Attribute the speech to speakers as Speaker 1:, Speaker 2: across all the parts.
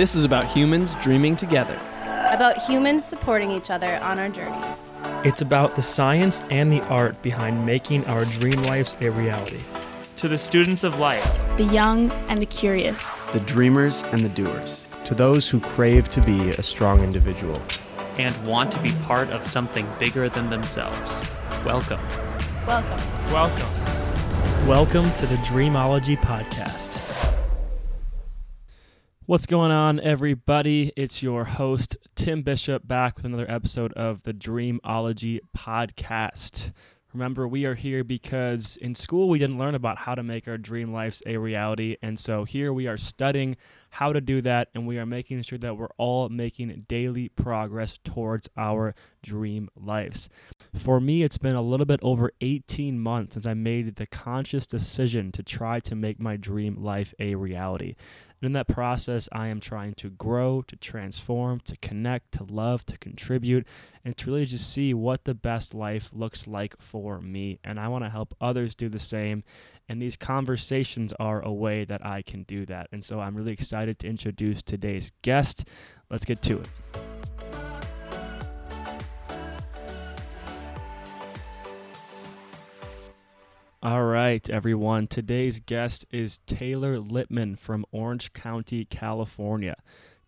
Speaker 1: This is about humans dreaming together.
Speaker 2: About humans supporting each other on our journeys.
Speaker 3: It's about the science and the art behind making our dream lives a reality.
Speaker 4: To the students of life,
Speaker 5: the young and the curious,
Speaker 6: the dreamers and the doers,
Speaker 7: to those who crave to be a strong individual
Speaker 4: and want to be part of something bigger than themselves. Welcome.
Speaker 2: Welcome.
Speaker 4: Welcome.
Speaker 3: Welcome to the Dreamology Podcast. What's going on, everybody? It's your host, Tim Bishop, back with another episode of the Dreamology Podcast. Remember, we are here because in school we didn't learn about how to make our dream lives a reality. And so here we are studying how to do that, and we are making sure that we're all making daily progress towards our dream lives. For me, it's been a little bit over 18 months since I made the conscious decision to try to make my dream life a reality. And in that process, I am trying to grow, to transform, to connect, to love, to contribute, and to really just see what the best life looks like for me. And I want to help others do the same. And these conversations are a way that I can do that. And so I'm really excited to introduce today's guest. Let's get to it. All right, everyone. Today's guest is Taylor Littman from Orange County, California.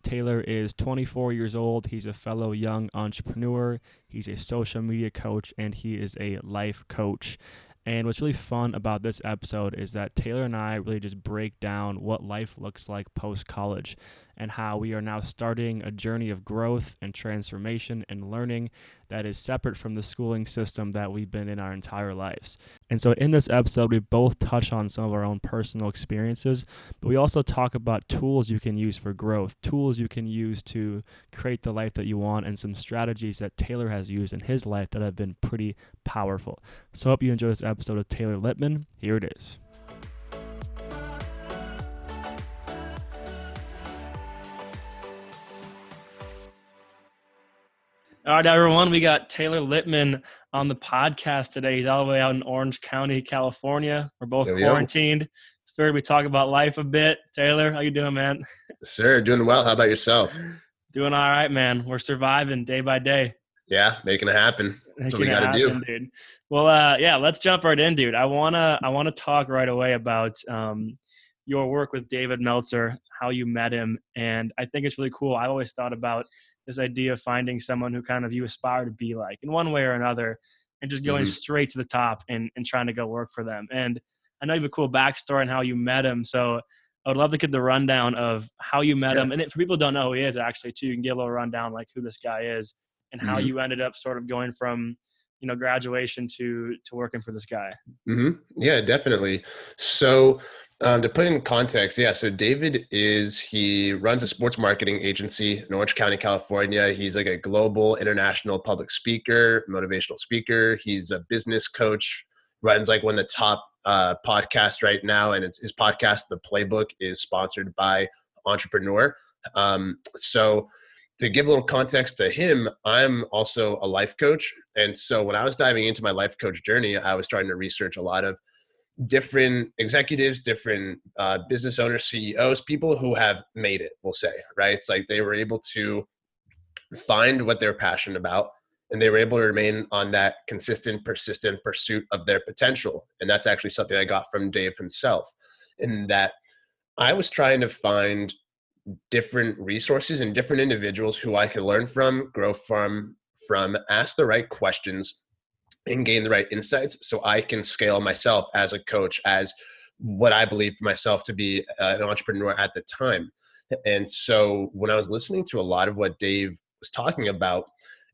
Speaker 3: Taylor is 24 years old. He's a fellow young entrepreneur. He's a social media coach and he is a life coach. And what's really fun about this episode is that Taylor and I really just break down what life looks like post college and how we are now starting a journey of growth and transformation and learning that is separate from the schooling system that we've been in our entire lives. And so, in this episode, we both touch on some of our own personal experiences, but we also talk about tools you can use for growth, tools you can use to create the life that you want, and some strategies that Taylor has used in his life that have been pretty powerful. So, I hope you enjoy this episode of Taylor Littman. Here it is. All right, everyone. We got Taylor Littman on the podcast today. He's all the way out in Orange County, California. We're both quarantined. Figured we talk about life a bit. Taylor, how you doing, man?
Speaker 8: Sir, doing well. How about yourself?
Speaker 3: Doing all right, man. We're surviving day by day.
Speaker 8: Yeah, making it happen. That's making what we got to do,
Speaker 3: dude. Well, uh, yeah, let's jump right in, dude. I wanna I wanna talk right away about um, your work with David Meltzer, how you met him, and I think it's really cool. I always thought about this idea of finding someone who kind of you aspire to be like in one way or another and just going mm-hmm. straight to the top and, and trying to go work for them. And I know you have a cool backstory on how you met him. So I would love to get the rundown of how you met yeah. him. And for people who don't know who he is actually too, you can give a little rundown like who this guy is and how mm-hmm. you ended up sort of going from, you know, graduation to, to working for this guy.
Speaker 8: Mm-hmm. Yeah, definitely. So um, to put in context, yeah. So David is he runs a sports marketing agency in Orange County, California. He's like a global, international public speaker, motivational speaker. He's a business coach. Runs like one of the top uh, podcasts right now, and it's, his podcast, The Playbook, is sponsored by Entrepreneur. Um, so to give a little context to him, I'm also a life coach, and so when I was diving into my life coach journey, I was starting to research a lot of different executives, different uh, business owners, CEOs, people who have made it, we'll say, right? It's like they were able to find what they're passionate about and they were able to remain on that consistent, persistent pursuit of their potential. And that's actually something I got from Dave himself, in that I was trying to find different resources and different individuals who I could learn from, grow from, from, ask the right questions and gain the right insights so I can scale myself as a coach, as what I believe myself to be uh, an entrepreneur at the time. And so when I was listening to a lot of what Dave was talking about,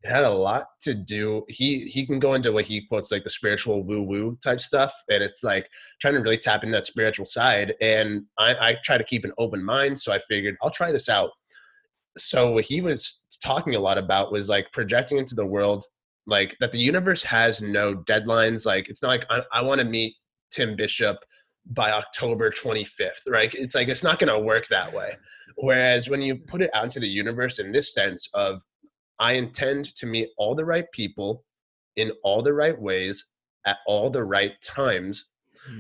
Speaker 8: it had a lot to do. He he can go into what he quotes like the spiritual woo woo type stuff, and it's like trying to really tap into that spiritual side. And I, I try to keep an open mind, so I figured I'll try this out. So what he was talking a lot about was like projecting into the world like that the universe has no deadlines like it's not like i, I want to meet tim bishop by october 25th right it's like it's not going to work that way whereas when you put it out into the universe in this sense of i intend to meet all the right people in all the right ways at all the right times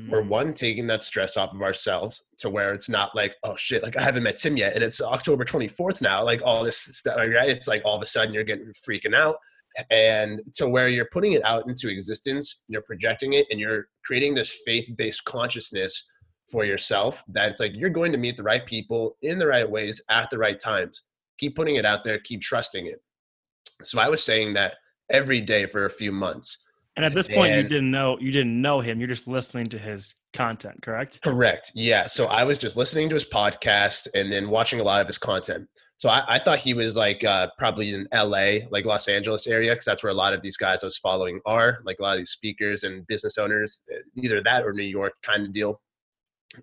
Speaker 8: We're
Speaker 9: Mm.
Speaker 8: one taking that stress off of ourselves to where it's not like, oh shit, like I haven't met Tim yet, and it's October 24th now. Like all this stuff, right? It's like all of a sudden you're getting freaking out, and to where you're putting it out into existence, you're projecting it, and you're creating this faith-based consciousness for yourself that it's like you're going to meet the right people in the right ways at the right times. Keep putting it out there. Keep trusting it. So I was saying that every day for a few months.
Speaker 9: And at this point, you didn't know you didn't know him. You're just listening to his content, correct?
Speaker 8: Correct. Yeah. So I was just listening to his podcast and then watching a lot of his content. So I, I thought he was like uh, probably in LA, like Los Angeles area, because that's where a lot of these guys I was following are, like a lot of these speakers and business owners, either that or New York kind of deal.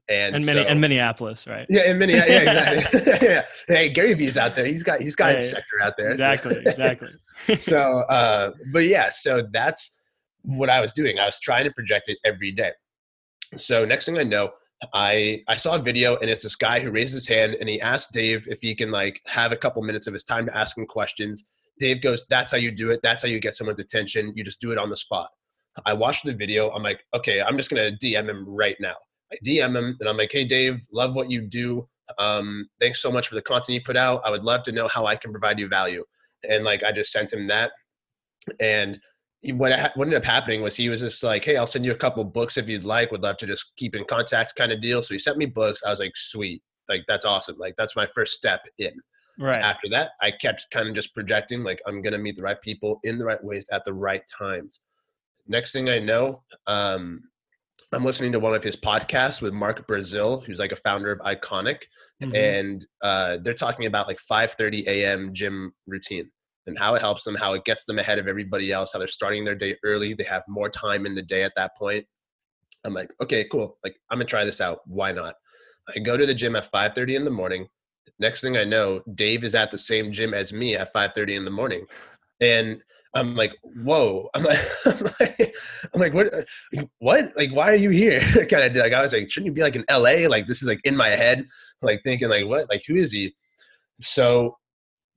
Speaker 8: And,
Speaker 9: And many
Speaker 8: so-
Speaker 9: and Minneapolis, right?
Speaker 8: yeah, and many, yeah, exactly. yeah. Hey, Gary Vee's out there. He's got he's got his sector out there. So-
Speaker 9: Exactly, exactly.
Speaker 8: so uh but yeah so that's what i was doing i was trying to project it every day so next thing i know i i saw a video and it's this guy who raised his hand and he asked dave if he can like have a couple minutes of his time to ask him questions. Dave goes that's how you do it. That's how you get someone's attention. You just do it on the spot. I watched the video. I'm like okay i'm just gonna dm him right now. I dm him and i'm like hey dave love what you do. Um thanks so much for the content you put out. I would love to know how i can provide you value. And like I just sent him that. And what what ended up happening was he was just like, "Hey, I'll send you a couple books if you'd like. Would love to just keep in contact, kind of deal." So he sent me books. I was like, "Sweet, like that's awesome. Like that's my first step in."
Speaker 9: Right.
Speaker 8: After that, I kept kind of just projecting, like I'm gonna meet the right people in the right ways at the right times. Next thing I know, um, I'm listening to one of his podcasts with Mark Brazil, who's like a founder of Iconic
Speaker 9: Mhm.
Speaker 8: and uh, they're talking about like 5:30 a.m. gym routine and how it helps them, how it gets them ahead of everybody else, how they're starting their day early. They have more time in the day at that point. I'm like, okay, cool. Like I'm gonna try this out. Why not? I go to the gym at 5:30 in the morning. Next thing I know, Dave is at the same gym as me at 5:30 in the morning, and I'm like, whoa! I'm like, I'm like, I'm like what? Uh, what? Like, why are you here? kind of like I was like, shouldn't you be like in LA? Like this is like in my head, like thinking like, what? Like who is he? So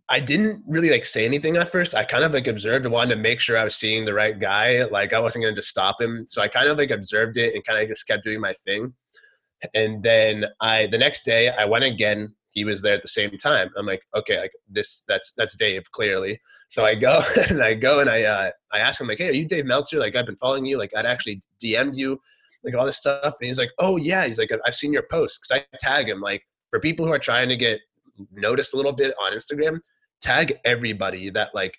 Speaker 8: I didn't really like say anything at first. I kind of like observed and wanted to make sure I was seeing the right guy. Like I wasn't going to just stop him. So I kind of like observed it and kind of just kept doing my thing. And then I, the next day I went again. He was there at the same time. I'm like, okay, like this, that's, that's Dave clearly. So I go and I go and I, uh, I ask him like, Hey, are you Dave Meltzer? Like I've been following you. Like I'd actually DM'd you like all this stuff. And he's like, Oh yeah. He's like, I've seen your posts. Cause I tag him like for people who are trying to get noticed a little bit on Instagram, tag everybody that like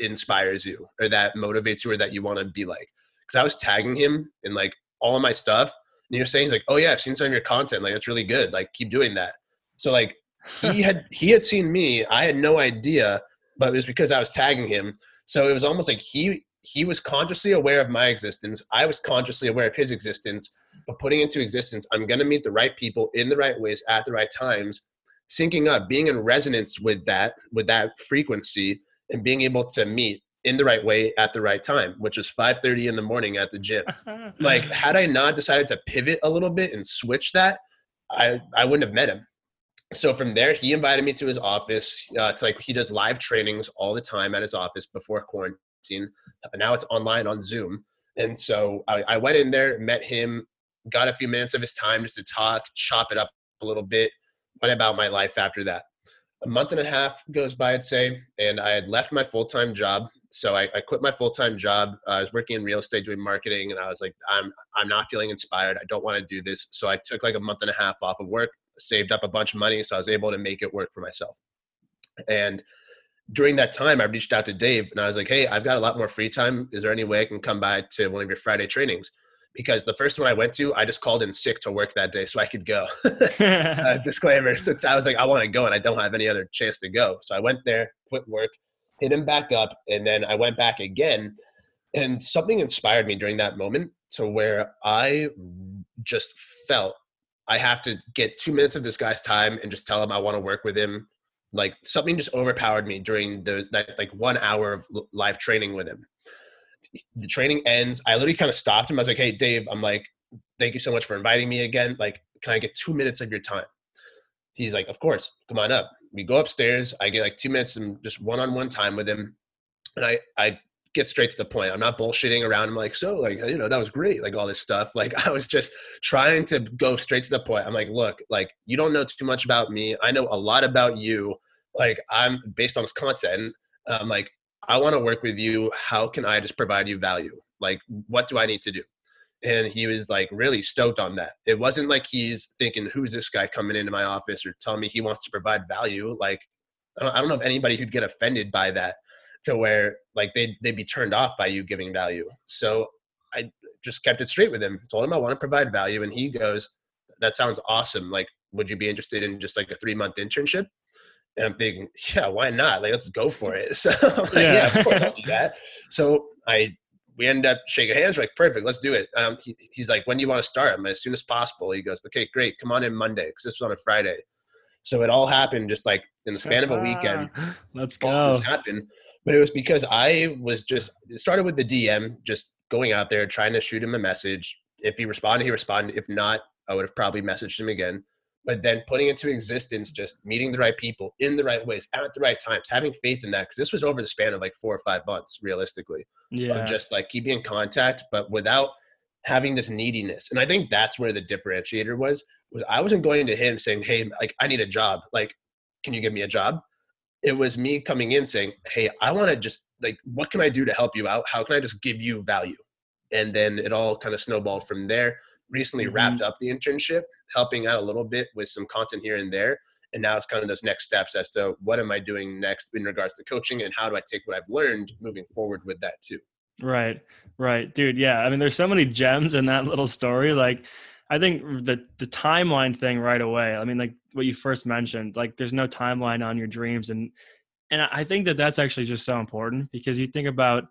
Speaker 8: inspires you or that motivates you or that you want to be like. Because I was tagging him in like all of my stuff, and you're saying he's like, "Oh yeah, I've seen some of your content. Like it's really good. Like keep doing that." So like he had he had seen me. I had no idea, but it was because I was tagging him. So it was almost like he he was consciously aware of my existence. I was consciously aware of his existence, but putting into existence, I'm going to meet the right people in the right ways at the right times, syncing up, being in resonance with that, with that frequency, and being able to meet in the right way at the right time, which was 5:30 in the morning at the gym. Like, had I not decided to pivot a little bit and switch that, I I wouldn't have met him. So from there, he invited me to his office. Uh, to like he does live trainings all the time at his office before quarantine. Now it's online on Zoom, and so I, I went in there, met him, got a few minutes of his time just to talk, chop it up a little bit, went about my life after that. A month and a half goes by, I'd say, and I had left my full time job. So I, I quit my full time job. I was working in real estate doing marketing, and I was like, I'm I'm not feeling inspired. I don't want to do this. So I took like a month and a half off of work, saved up a bunch of money, so I was able to make it work for myself. And during that time, I reached out to Dave and I was like, Hey, I've got a lot more free time. Is there any way I can come by to one of your Friday trainings? Because the first one I went to, I just called in sick to work that day so I could go. uh, disclaimer. since I was like, I want to go and I don't have any other chance to go. So I went there, quit work, hit him back up, and then I went back again. And something inspired me during that moment to where I just felt I have to get two minutes of this guy's time and just tell him I want to work with him. Like something just overpowered me during the that like one hour of live training with him. The training ends. I literally kind of stopped him. I was like, "Hey, Dave, I'm like, thank you so much for inviting me again. Like, can I get two minutes of your time?" He's like, "Of course, come on up." We go upstairs. I get like two minutes and just one-on-one time with him, and I I get straight to the point. I'm not bullshitting around. I'm like, so like, you know, that was great. Like all this stuff. Like I was just trying to go straight to the point. I'm like, look, like you don't know too much about me. I know a lot about you. Like I'm based on this content. I'm like, I want to work with you. How can I just provide you value? Like, what do I need to do? And he was like really stoked on that. It wasn't like he's thinking, who's this guy coming into my office or telling me he wants to provide value? Like, I don't, I don't know if anybody who'd get offended by that to where like they'd, they'd be turned off by you giving value. So I just kept it straight with him, told him I want to provide value. And he goes, that sounds awesome. Like, would you be interested in just like a three month internship? And I'm thinking, yeah, why not? Like, let's go for it. So like, yeah. yeah, of course I'll do that. So I, we end up shaking hands. We're like, perfect, let's do it. Um, he, he's like, when do you want to start? I'm like, as soon as possible. He goes, okay, great. Come on in Monday. Cause this was on a Friday. So it all happened just like in the span of a weekend.
Speaker 9: let's go.
Speaker 8: This happened. But it was because I was just, it started with the DM, just going out there, trying to shoot him a message. If he responded, he responded. If not, I would have probably messaged him again but then putting into existence just meeting the right people in the right ways at the right times having faith in that because this was over the span of like four or five months realistically
Speaker 9: yeah.
Speaker 8: just like keeping in contact but without having this neediness and i think that's where the differentiator was was i wasn't going to him saying hey like i need a job like can you give me a job? It was me coming in saying hey i want to just like what can i do to help you out? How can i just give you value? And then it all kind of snowballed from there recently mm-hmm. wrapped up the internship, helping out a little bit with some content here and there. And now it's kind of those next steps as to what am I doing next in regards to coaching and how do I take what I've learned moving forward with that too.
Speaker 9: Right, right, dude. Yeah, I mean, there's so many gems in that little story. Like, I think the the timeline thing right away. I mean, like what you first mentioned, like there's no timeline on your dreams, and and I think that that's actually just so important because you think about.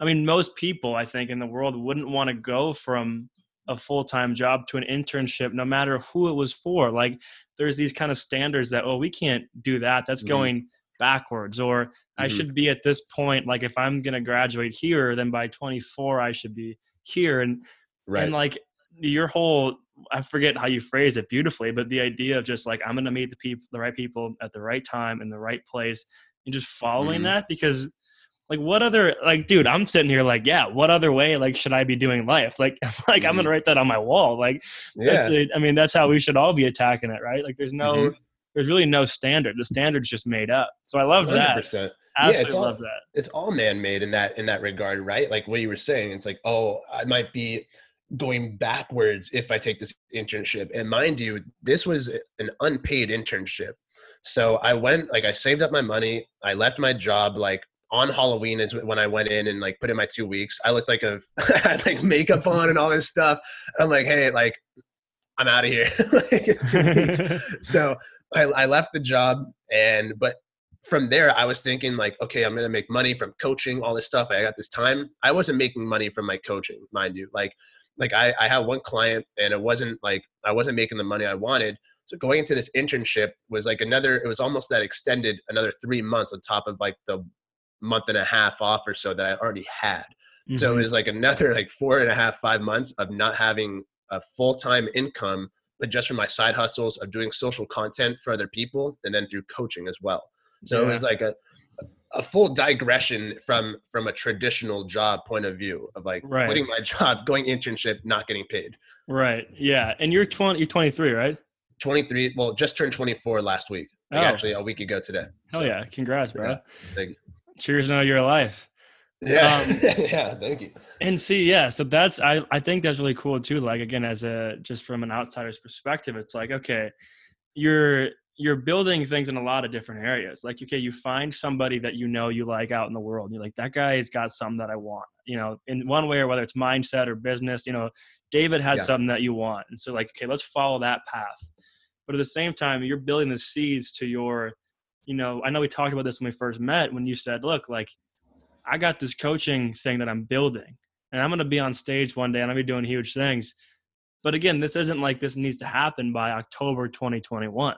Speaker 9: I mean, most people I think in the world wouldn't want to go from a full-time job to an internship no matter who it was for like there's these kind of standards that oh we can't do that that's mm-hmm. going backwards or mm-hmm. i should be at this point like if i'm going to graduate here then by 24 i should be here and right. and like your whole i forget how you phrased it beautifully but the idea of just like i'm going to meet the people the right people at the right time in the right place and just following mm-hmm. that because like what other like dude i'm sitting here like yeah what other way like should i be doing life like like mm-hmm. i'm gonna mm-hmm. write that on my wall like yeah. that's it i mean that's how we should all be attacking it right like there's no mm-hmm. there's really no standard the standard's just made up so i love 100%. that Absolutely
Speaker 8: yeah, it's all, love that. It's all man-made in that in that regard, right? Like what you were saying, it's like, oh, I might be going backwards if I take this internship. And mind you, this was an unpaid internship. So I went, like, I saved up my money. I left my job, like, on Halloween is when I went in and like put in my two weeks. I looked like a I had like makeup on and all this stuff. I'm like, hey, like I'm out of here. so I, I left the job and but from there I was thinking like, okay, I'm gonna make money from coaching, all this stuff. I got this time. I wasn't making money from my coaching, mind you. Like like I, I had one client and it wasn't like I wasn't making the money I wanted. So going into this internship was like another, it was almost that extended another three months on top of like the month and a half off or so that I already had. Mm-hmm. So it was like another like four and a half, five months of not having a full time income, but just from my side hustles of doing social content for other people and then through coaching as well. So yeah. it was like a a full digression from from a traditional job point of view of like right. quitting my job, going internship, not getting paid.
Speaker 9: Right. Yeah. And you're 20 you're 23, right?
Speaker 8: 23. Well, just turned 24 last week. Like oh. actually a week ago today.
Speaker 9: Hell so, yeah. Congrats, bro. Yeah, cheers know your life
Speaker 8: yeah. Um, yeah thank you.
Speaker 9: and see yeah so that's i i think that's really cool too like again as a just from an outsider's perspective it's like okay you're you're building things in a lot of different areas like okay you find somebody that you know you like out in the world you're like that guy's got something that i want you know in one way or whether it's mindset or business you know david had yeah. something that you want and so like okay let's follow that path. But at the same time you're building the seeds to your you know, I know we talked about this when we first met when you said, look, like I got this coaching thing that I'm building and I'm going to be on stage one day and I'll be doing huge things. But again, this isn't like this needs to happen by October 2021.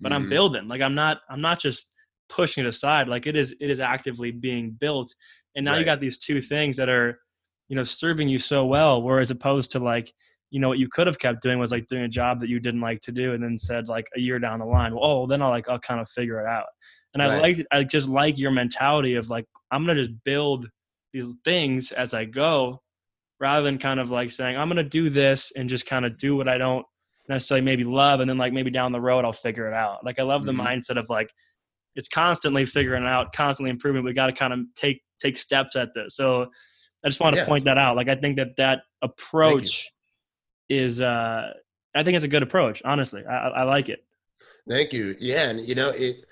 Speaker 9: But mm-hmm. I'm building. Like I'm not I'm not just pushing it aside. Like it is it is actively being built. And now right. you got these two things that are, you know, serving you so well whereas opposed to like you know what you could have kept doing was like doing a job that you didn't like to do and then said like a year down the line well oh then i'll like i'll kind of figure it out and right. i like i just like your mentality of like i'm gonna just build these things as I go, rather than kind of like saying I'm gonna do this and just kind of do what I don't necessarily maybe love, and then like maybe down the road I'll figure it out. Like I love the
Speaker 8: Mhm.
Speaker 9: mindset of like it's constantly figuring out, constantly improving. We got to kind of take take steps at this. So I just want to
Speaker 8: Yeah.
Speaker 9: point that out. Like I think that that approach is uh I think it's a good approach. Honestly, I, I like it.
Speaker 8: Thank you. Yeah, and you know it.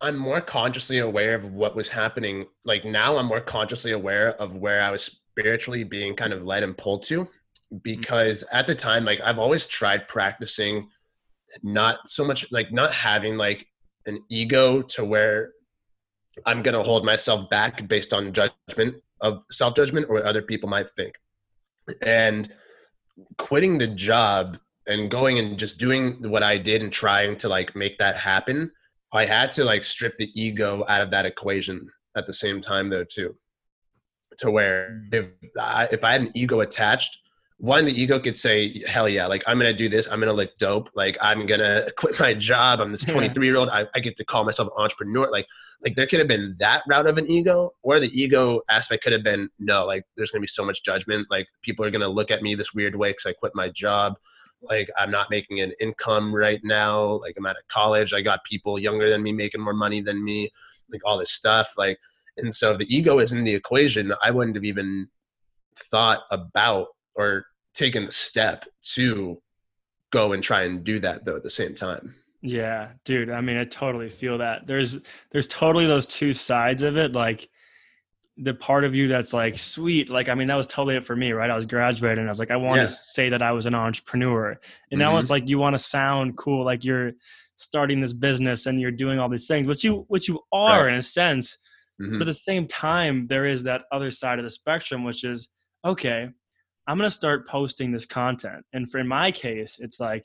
Speaker 8: I'm more consciously aware of what was happening. Like now, I'm more consciously aware of where I was spiritually being kind of led and pulled to, because at the time, like I've always tried practicing, not so much like not having like an ego to where I'm gonna hold myself back based on judgment of self judgment or what other people might think, and quitting the job and going and just doing what I did and trying to like make that happen, I had to like strip the ego out of that equation at the same time though too. To where mm. if I, if I had an ego attached, one the ego could say hell yeah, like I'm gonna do this, I'm gonna look dope, like I'm gonna quit my job. I'm this 23 year old, I, I get to call myself an entrepreneur. Like like there could have been that route of an ego, or the ego aspect could have been no, like there's gonna be so much judgment, like people are gonna look at me this weird way because I quit my job like i'm not making an income right now like i'm out of college i got people younger than me making more money than me like all this stuff like and so if the ego is in the equation i wouldn't have even thought about or taken the step to go and try and do that though at the same time
Speaker 9: Yeah, dude. I mean, I totally feel that. There's there's totally those two sides of it. Like the part of you that's like, sweet. Like, I mean, that was totally it for me, right? I was graduating. I was like, I want
Speaker 8: Yeah.
Speaker 9: to say that I was an entrepreneur. And now
Speaker 8: Mhm.
Speaker 9: it's like you want to sound cool, like you're starting this business and you're doing all these things, which you which you are
Speaker 8: Right.
Speaker 9: in a sense.
Speaker 8: Mhm.
Speaker 9: But at the same time, there is that other side of the spectrum, which is okay, I'm going to start posting this content. And for in my case, it's like,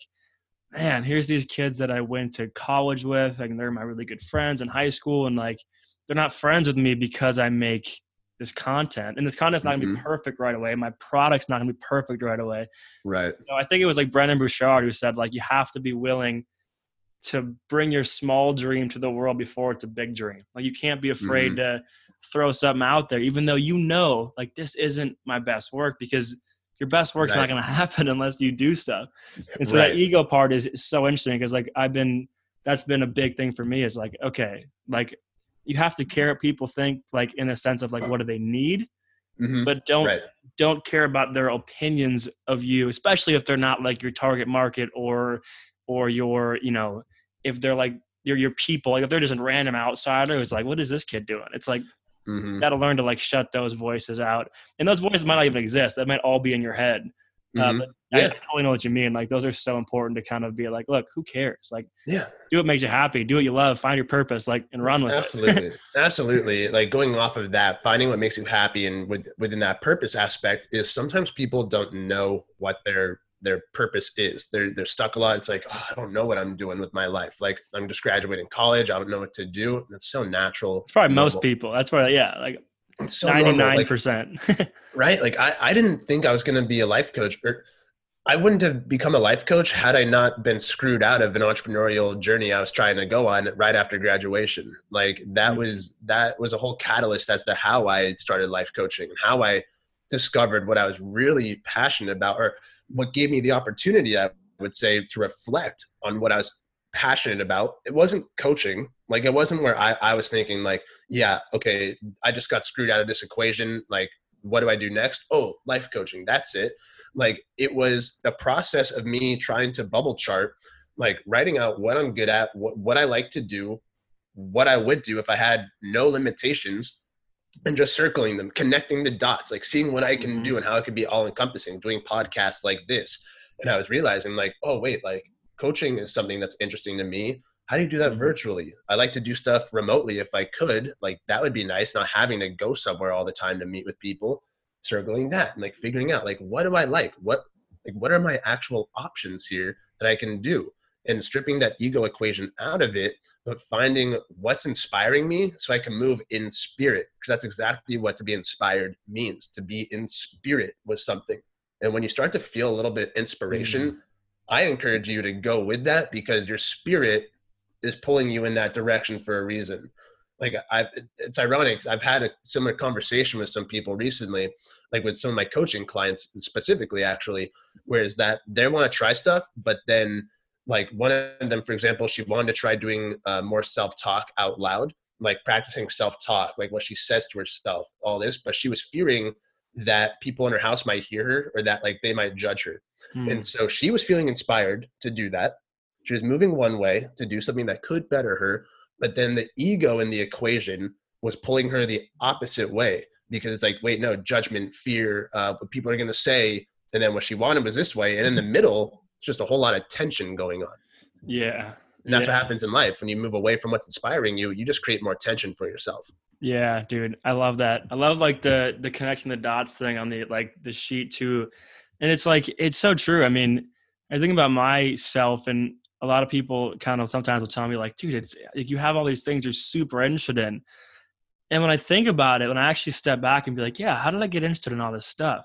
Speaker 9: man, here's these kids that I went to college with, and they're my really good friends in high school, and like they're not friends with me because I make this content. And this content's not gonna be
Speaker 8: Mhm.
Speaker 9: perfect right away. My product's not gonna be perfect right away.
Speaker 8: right
Speaker 9: So I think it was like Brendon Burchard who said like you have to be willing to bring your small dream to the world before it's a big dream. Like you can't be afraid to throw something out there, even though you know like this isn't my best work because your best work's
Speaker 8: Right.
Speaker 9: not going to happen unless you do stuff. And so
Speaker 8: Right.
Speaker 9: that ego part is, is so interesting because like I've been that's been a big thing for me is like okay like you have to care what people think like in a sense of like what do they need
Speaker 8: Mhm.
Speaker 9: but don't
Speaker 8: right
Speaker 9: don't care about their opinions of you especially if they're not like your target market or or your you know if they're like you're your people like if they're just a random outsider who's like what is this kid doing it's like
Speaker 8: Mhm.
Speaker 9: you got to learn to like shut those voices out. And those voices might not even exist. That might all be in your head. Uh,
Speaker 8: Mhm.
Speaker 9: but I, I totally know what you mean. Like those are so important to kind of be like look who cares? Like
Speaker 8: yeah.
Speaker 9: do what makes you happy. Do what you love. Find your purpose. Like and run with it.
Speaker 8: Absolutely. Absolutely. Like going off of that finding what makes you happy and with, within that purpose aspect is sometimes people don't know what their their purpose is. They're they're stuck a lot. It's like oh, i don't know what i'm doing with my life. Like i'm just graduating college. I don't know what to do. That's so natural.
Speaker 9: It's probably most people. That's why yeah like
Speaker 8: it's so
Speaker 9: 99%
Speaker 8: Like, right? Like I, I didn't think i was going to be a life coach or i wouldn't have become a life coach had i not been screwed out of an entrepreneurial journey i was trying to go on right after graduation. Like that
Speaker 9: Mhm.
Speaker 8: was that was a whole catalyst as to how i started life coaching and how i discovered what i was really passionate about or what gave me the opportunity i would say to reflect on what i was passionate about. It wasn't coaching. Like it wasn't where i, I was thinking like yeah okay i just got screwed out of this equation. Like what do i do next? Oh life coaching. That's it. Like it was the process of me trying to bubble chart like writing out what i'm good at what, what i like to do what i would do if i had no limitations and just circling them connecting the dots like seeing what i can do and how it could be all encompassing doing podcasts like this. And i was realizing like oh wait like coaching is something that's interesting to me. How do you do that
Speaker 9: Mhm.
Speaker 8: virtually? I like to do stuff remotely if i could. Like that would be nice not having to go somewhere all the time to meet with people circling that and like figuring out like what do i like? What like what are my actual options here that i can do? And stripping that ego equation out of it but finding what's inspiring me so i can move in spirit because that's exactly what to be inspired means to be in spirit with something and when you start to feel a little bit inspiration mm-hmm. i encourage you to go with that because your spirit is pulling you in that direction for a reason like I, it's ironic. I've had a similar conversation with some people recently, like with some of my coaching clients specifically, actually, whereas that they want to try stuff, but then like one of them, for example, she wanted to try doing uh, more self talk out loud, like practicing self talk, like what she says to herself, all this, but she was fearing that people in her house might hear her or that like they might judge her. Hmm. And so she was feeling inspired to do that. She was moving one way to do something that could better her, but then the ego in the equation was pulling her the opposite way because it's like, wait, no, judgment, fear, uh, what people are going to say. And then what she wanted was this way. And in the middle, just a whole lot of tension going on.
Speaker 9: Yeah.
Speaker 8: And that's
Speaker 9: yeah.
Speaker 8: what happens in life. When you move away from what's inspiring you, you just create more tension for yourself.
Speaker 9: Yeah, dude. I love that. I love like the the connecting the dots thing on the like the sheet too. And it's like it's so true. I mean, I think about myself and a lot of people kind of sometimes will tell me like, dude, it's like you have all these things you're super interested in. And when I think about it, when I actually step back and be like, yeah, how did I get interested in all this stuff?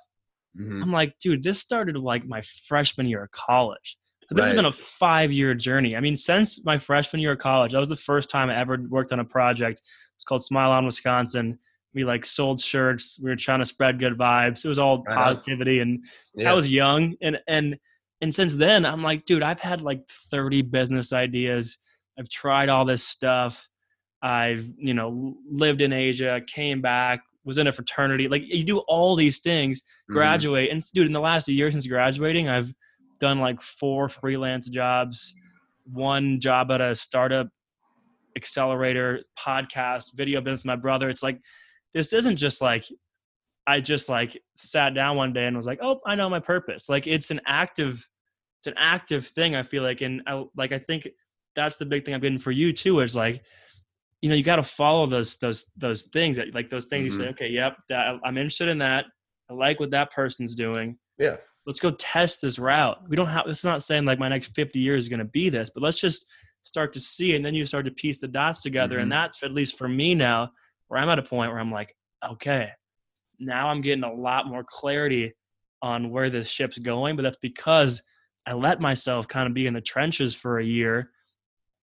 Speaker 9: Mm-hmm. I'm like, dude, this started like my freshman year of college. This right. has been a five year journey. I mean, since my freshman year of college, that was the first time I ever worked on a project. It's called Smile on Wisconsin. We like sold shirts. We were trying to spread good vibes. It was all right positivity, and yeah. I was young. And and and since then, I'm like, dude, I've had like 30 business ideas. I've tried all this stuff. I've you know lived in Asia, came back, was in a fraternity. Like you do all these things, mm-hmm. graduate, mm-hmm. and dude, in the last year since graduating, I've done like four freelance jobs, one job at a startup accelerator, podcast, video business. My brother, it's like this isn't just like I just like sat down one day and was like, oh, I know my purpose. Like it's an active, it's an active thing. I feel like, and I like I think that's the big thing I've been for you too. Is like you know you got to follow those those those things that like those things mm-hmm. you say okay yep that, i'm interested in that i like what that person's doing
Speaker 8: yeah
Speaker 9: let's go test this route we don't have is not saying like my next 50 years is going to be this but let's just start to see and then you start to piece the dots together mm-hmm. and that's at least for me now where i'm at a point where i'm like okay now i'm getting a lot more clarity on where this ship's going but that's because i let myself kind of be in the trenches for a year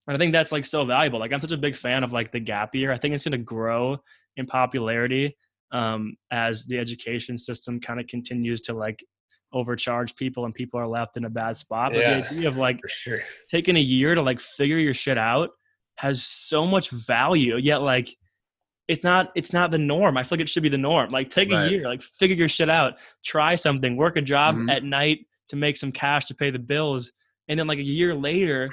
Speaker 9: and I think that's like so valuable. Like I'm such a big fan of like the gap year. I think it's going to grow in popularity um, as the education system kind of continues to like overcharge people and people are left in a bad spot. But yeah, the idea of like
Speaker 8: sure.
Speaker 9: taking a year to like figure your shit out has so much value. Yet like it's not it's not the norm. I feel like it should be the norm. Like take right. a year, like figure your shit out, try something, work a job mm-hmm. at night to make some cash to pay the bills, and then like a year later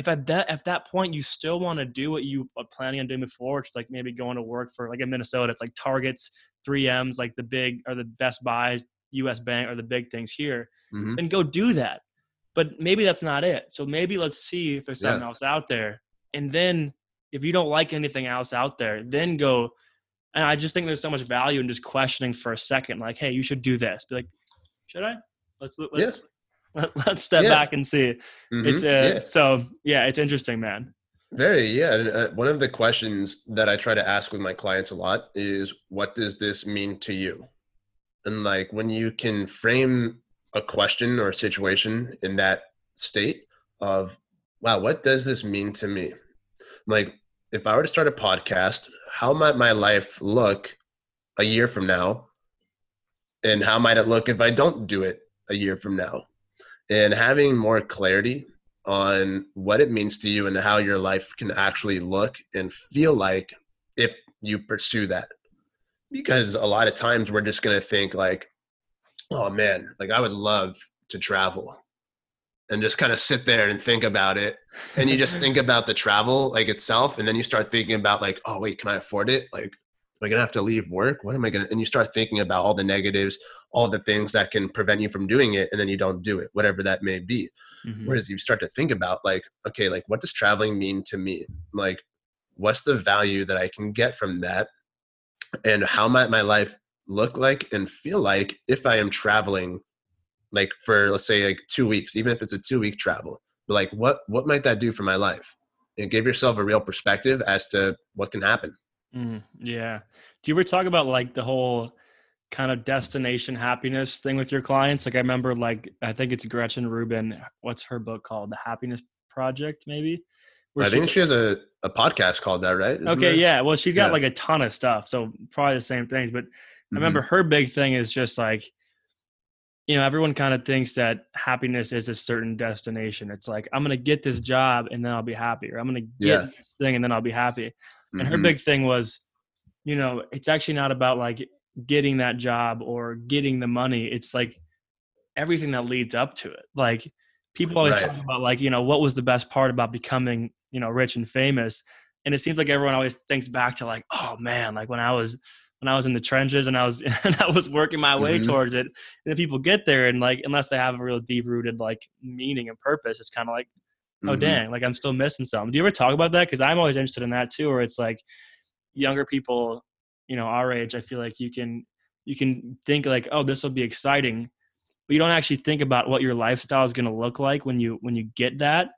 Speaker 9: if at that at that point you still want to do what you are planning on doing before, which is like maybe going to work for like in Minnesota, it's like Targets, 3Ms, like the big or the Best Buys, U.S. Bank or the big things here, mm-hmm. and go do that. But maybe that's not it. So maybe let's see if there's something yeah. else out there, and then if you don't like anything else out there, then go. And I just think there's so much value in just questioning for a second, like, hey, you should do this. Be like, should I? Let's look let's let's step yeah. back and see. Mm-hmm. It's uh, yeah. so yeah, it's interesting, man.
Speaker 8: Very yeah. And, uh, one of the questions that I try to ask with my clients a lot is, "What does this mean to you?" And like when you can frame a question or a situation in that state of, "Wow, what does this mean to me?" Like if I were to start a podcast, how might my life look a year from now? And how might it look if I don't do it a year from now? And having more clarity on what it means to you and how your life can actually look and feel like if you pursue that. Because a lot of times we're just going to think like oh man like i would love to travel and just kind of sit there and think about it. And you just think about the travel like itself and then you start thinking about like oh wait can i afford it? Like am I going to have to leave work? What am I going to? And you start thinking about all the negatives, all the things that can prevent you from doing it, and then you don't do it, whatever that may be. Mm-hmm. Whereas you start to think about, like, okay, like, what does traveling mean to me? Like, what's the value that I can get from that? And how might my life look like and feel like if I am traveling, like, for let's say, like two weeks, even if it's a two week travel? Like, what what might that do for my life? And give yourself a real perspective as to what can happen.
Speaker 9: Mm, yeah. Do you ever talk about like the whole kind of destination happiness thing with your clients? Like I remember like I think it's Gretchen Rubin, what's her book called? The Happiness Project maybe,
Speaker 8: I think she has a, a podcast called that, right? Isn't
Speaker 9: okay,
Speaker 8: there?
Speaker 9: yeah. Well, she's got
Speaker 8: Yeah.
Speaker 9: like a ton of stuff, so probably the same things. But I
Speaker 8: Mhm.
Speaker 9: remember her big thing is just like, you know, everyone kind of thinks that happiness is a certain destination. It's like I'm gonna get this job and then I'll be happy, or I'm gonna get
Speaker 8: Yeah.
Speaker 9: this thing and then I'll be happy. And her
Speaker 8: Mhm.
Speaker 9: big thing was, you know, it's actually not about like getting that job or getting the money. It's like everything that leads up to it. Like people always
Speaker 8: Right.
Speaker 9: talk about like, you know, what was the best part about becoming, you know, rich and famous. And it seems like everyone always thinks back to like, oh man, like when I was when I was in the trenches and I was and I was working my way
Speaker 8: Mhm.
Speaker 9: towards it. And then people get there and like unless they have a real deep rooted like meaning and purpose, it's kind of like, oh
Speaker 8: Mhm.
Speaker 9: dang, like I'm still missing something. Do you ever talk about that? Because I'm always interested in that too, where it's like younger people, you know, our age, I feel like you can you can think like, oh, this will be exciting, but you don't actually think about what your lifestyle is going to look like when you when you get that.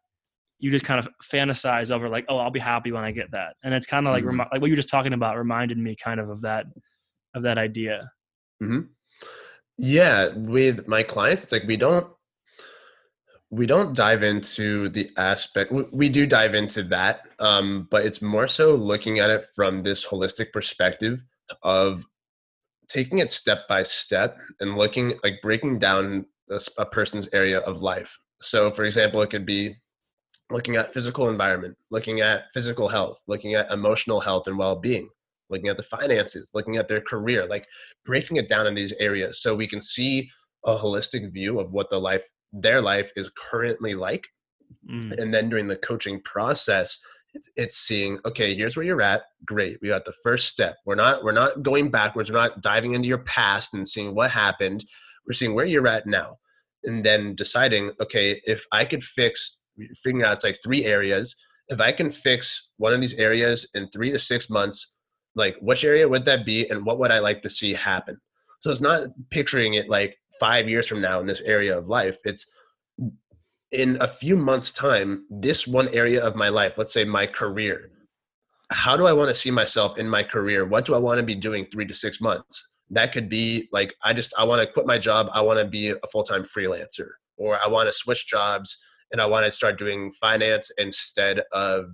Speaker 9: You just kind of fantasize over like, oh, I'll be happy when I get that, and it's kind of like
Speaker 8: Mhm.
Speaker 9: remi- like what you were just talking about reminded me kind of of that of that idea.
Speaker 8: Yeah, with my clients, it's like we don't we don't dive into the aspect we, do dive into that um, but it's more so looking at it from this holistic perspective of taking it step by step and looking like breaking down a person's area of life. So for example it could be looking at physical environment looking at physical health looking at emotional health and well-being looking at the finances looking at their career like breaking it down in these areas so we can see a holistic view of what the life their life is currently like
Speaker 9: Mm.
Speaker 8: and then during the coaching process it's- it's seeing okay here's where you're at. Great. We got the first step. We're not we're not going backwards. We're not diving into your past and seeing what happened. We're seeing where you're at now. And then deciding okay if i could fix figuring out it's like three areas. If i can fix one of these areas in three to six months like which area would that be and what would i like to see happen so it's not picturing it like five years from now in this area of life. It's in a few months time this one area of my life let's say my career how do i want to see myself in my career? What do i want to be doing three to six months? That could be like i just i want to quit my job i want to be a full-time freelancer or i want to switch jobs and i want to start doing finance instead of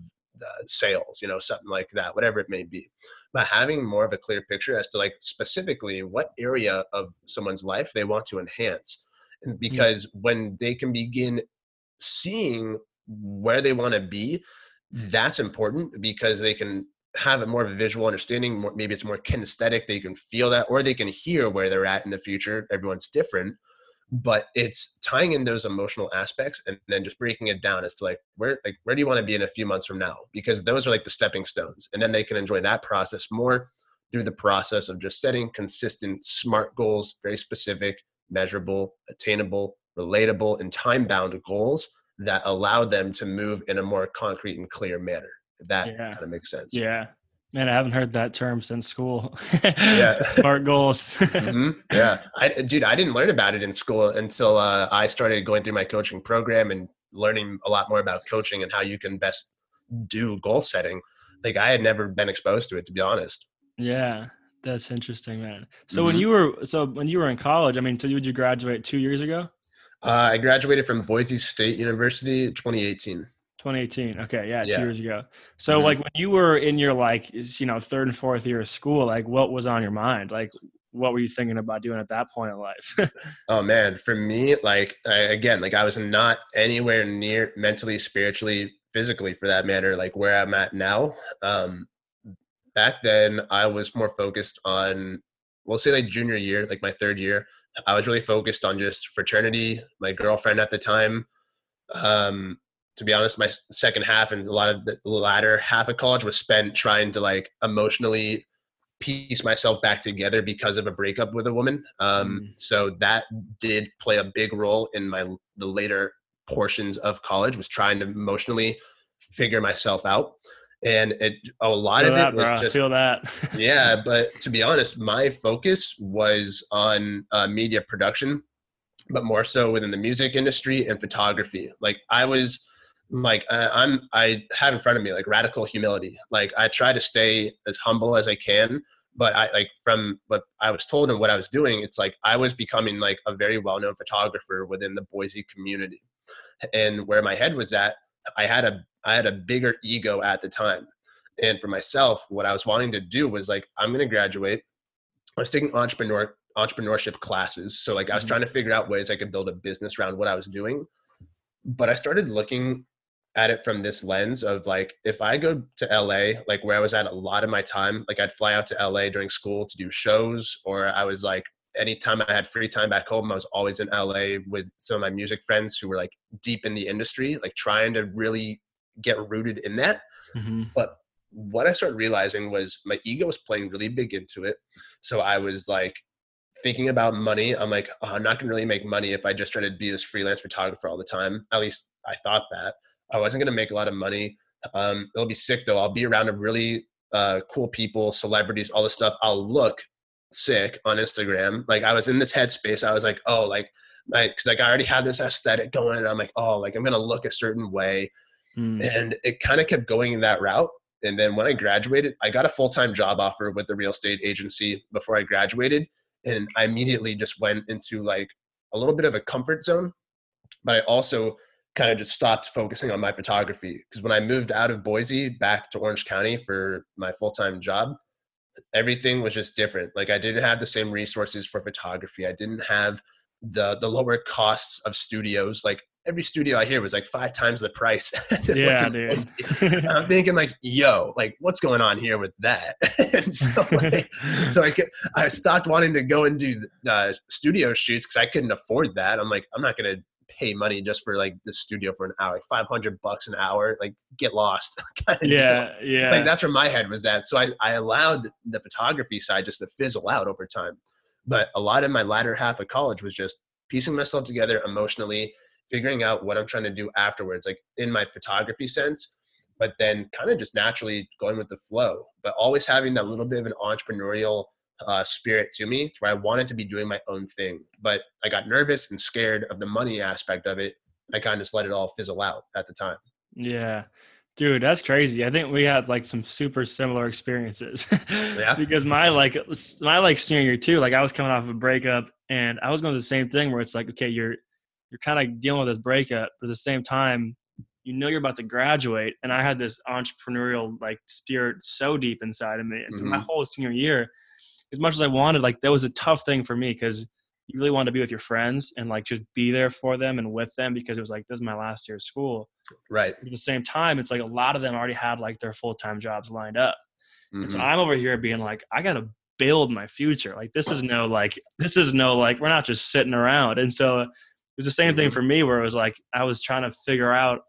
Speaker 8: uh, sales you know something like that whatever it may be but having more of a clear picture as to like specifically what area of someone's life they want to enhance and mm. because when they can begin seeing where they want to be that's important because they can have a more of a visual understanding more, maybe it's more kinesthetic they can feel that or they can hear where they're at in the future everyone's different but it's tying in those emotional aspects and then just breaking it down as to like where like where do you want to be in a few months from now? Because those are like the stepping stones and then they can enjoy that process more through the process of just setting consistent smart goals very specific measurable attainable relatable and time bound goals that allow them to move in a more concrete and clear manner if that
Speaker 9: Yeah.
Speaker 8: kind of makes sense.
Speaker 9: Yeah, man, I haven't heard that term since school.
Speaker 8: Yeah.
Speaker 9: smart goals.
Speaker 8: Mhm. yeah I, dude i didn't learn about it in school until uh, i started going through my coaching program and learning a lot more about coaching and how you can best do goal setting like i had never been exposed to it to be honest
Speaker 9: Yeah, that's interesting, man. So when
Speaker 8: Mhm.
Speaker 9: you were so when you were in college, I mean, so you, did you graduate two years ago?
Speaker 8: uh, i graduated from boise state university 2018
Speaker 9: 2018. Okay, yeah,
Speaker 8: Yeah.
Speaker 9: two years ago. So
Speaker 8: Mhm.
Speaker 9: like when you were in your like you know third and fourth year of school, like what was on your mind? Like what were you thinking about doing at that point in life?
Speaker 8: Oh man, for me, like I, again, like I was not anywhere near mentally, spiritually, physically, for that matter, like where I'm at now. Um, back then, I was more focused on, we'll say, like junior year, like my third year. I was really focused on just fraternity. My girlfriend at the time. Um, to be honest, my second half and a lot of the latter half of college was spent trying to like emotionally piece myself back together because of a breakup with a woman. Um,
Speaker 9: Mm.
Speaker 8: So that did play a big role in my the later portions of college was trying to emotionally figure myself out, and it a lot
Speaker 9: feel
Speaker 8: of
Speaker 9: that,
Speaker 8: it was
Speaker 9: bro.
Speaker 8: just
Speaker 9: feel that.
Speaker 8: yeah. But to be honest, my focus was on uh, media production, but more so within the music industry and photography. Like I was like I- i'm i have in front of me like radical humility like i try to stay as humble as i can but i like from what i was told and what i was doing it's like i was becoming like a very well-known photographer within the boise community and where my head was at I had a I had a bigger ego at the time. And for myself, what I was wanting to do was like, I'm going to graduate. I was taking entrepreneur entrepreneurship classes. So like I was
Speaker 9: Mhm.
Speaker 8: trying to figure out ways I could build a business around what I was doing. But I started looking at it from this lens of like if I go to LA, like where I was at a lot of my time, like I'd fly out to LA during school to do shows, or I was like anytime I had free time back home, I was always in LA with some of my music friends who were like deep in the industry, like trying to really get rooted in that.
Speaker 9: Mm-hmm.
Speaker 8: But what I started realizing was my ego was playing really big into it. So I was like thinking about money. I'm like, oh, I'm not gonna really make money if I just try to be this freelance photographer all the time. At least I thought that. I wasn't gonna make a lot of money. Um, it'll be sick though. I'll be around a really uh, cool people, celebrities, all this stuff. I'll look sick on Instagram. Like I was in this headspace. I was like, oh, like, like, cause like I already had this aesthetic going. And I'm like, oh, like I'm gonna look a certain way
Speaker 9: Mm.
Speaker 8: and it kind of kept going in that route and then when i graduated i got a full-time job offer with the real estate agency before i graduated and i immediately just went into like a little bit of a comfort zone but i also kind of just stopped focusing on my photography because when i moved out of boise back to orange county for my full-time job everything was just different. Like i didn't have the same resources for photography. I didn't have the the lower costs of studios. Like every studio i hear was like five times the price
Speaker 9: Yeah, dude.
Speaker 8: I'm thinking like yo like what's going on here with that? And so like, so I, could, I stopped wanting to go and do uh, studio shoots because i couldn't afford that. I'm like i'm not gonna pay money just for like the studio for an hour like 500 bucks an hour like get lost kind of deal
Speaker 9: yeah, yeah.
Speaker 8: like that's where my head was at. So I, I allowed the photography side just to fizzle out over time. But a lot of my latter half of college was just piecing myself together emotionally, figuring out what I'm trying to do afterwards, like in my photography sense, but then kind of just naturally going with the flow, but always having that little bit of an entrepreneurial uh, spirit to me where I wanted to be doing my own thing. But I got nervous and scared of the money aspect of it. I kind of just let it all fizzle out at the time.
Speaker 9: Yeah. Dude, that's crazy. I think we had like some super similar experiences.
Speaker 8: Yeah.
Speaker 9: because my like my like senior year too, like I was coming off of a breakup and I was going the same thing where it's like, okay, you're you're kind of dealing with this breakup, but at the same time, you know you're about to graduate. And I had this entrepreneurial like spirit so deep inside of me. And so my whole senior year, as much as I wanted, like that was a tough thing for me because you really wanted to be with your friends and like just be there for them and with them because it was like this is my last year of school
Speaker 8: Right.
Speaker 9: at the same time, it's like a lot of them already had like their full time jobs lined up. And so
Speaker 8: Mhm.
Speaker 9: I'm over here being like, I gotta build my future. Like this is no like this is no like we're not just sitting around. And so it was the same thing
Speaker 8: Mhm.
Speaker 9: for me where it was like I was trying to figure out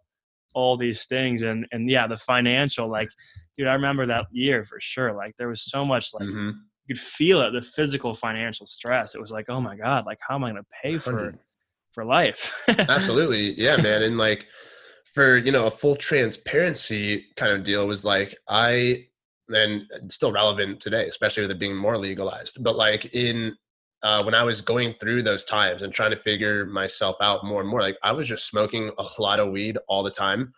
Speaker 9: all these things and and yeah, the financial like dude, I remember that year for sure. Like there was so much like
Speaker 8: Mhm.
Speaker 9: You could feel it, the physical financial stress. It was like, oh my God, like how am I gonna pay for
Speaker 8: 100.
Speaker 9: for life?
Speaker 8: Absolutely. Yeah, man. And like for, you know, a full transparency kind of deal was like I and still relevant today, especially with it being more legalized. But like in uh, when I was going through those times and trying to figure myself out more and more, like I was just smoking a lot of weed all the time.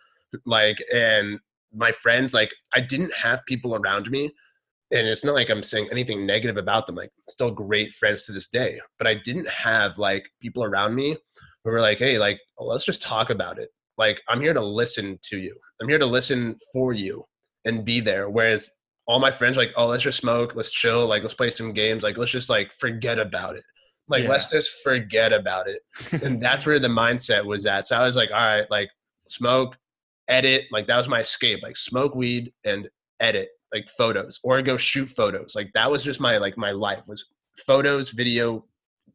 Speaker 8: Like, and my friends, like I didn't have people around me. And it's not like I'm saying anything negative about them. Like, still great friends to this day. But I didn't have like people around me who were like, hey, like, let's just talk about it. Like, I'm here to listen to you. I'm here to listen for you and be there. Whereas all my friends were like, oh, let's just smoke, let's chill, like let's play some games, like let's just like forget about it. Like
Speaker 9: Yeah.
Speaker 8: let's just forget about it. and that's where the mindset was at. So I was like, all right, like smoke, edit, like that was my escape. Like smoke weed and edit like photos or go shoot photos. Like that was just my like my life was photos, video,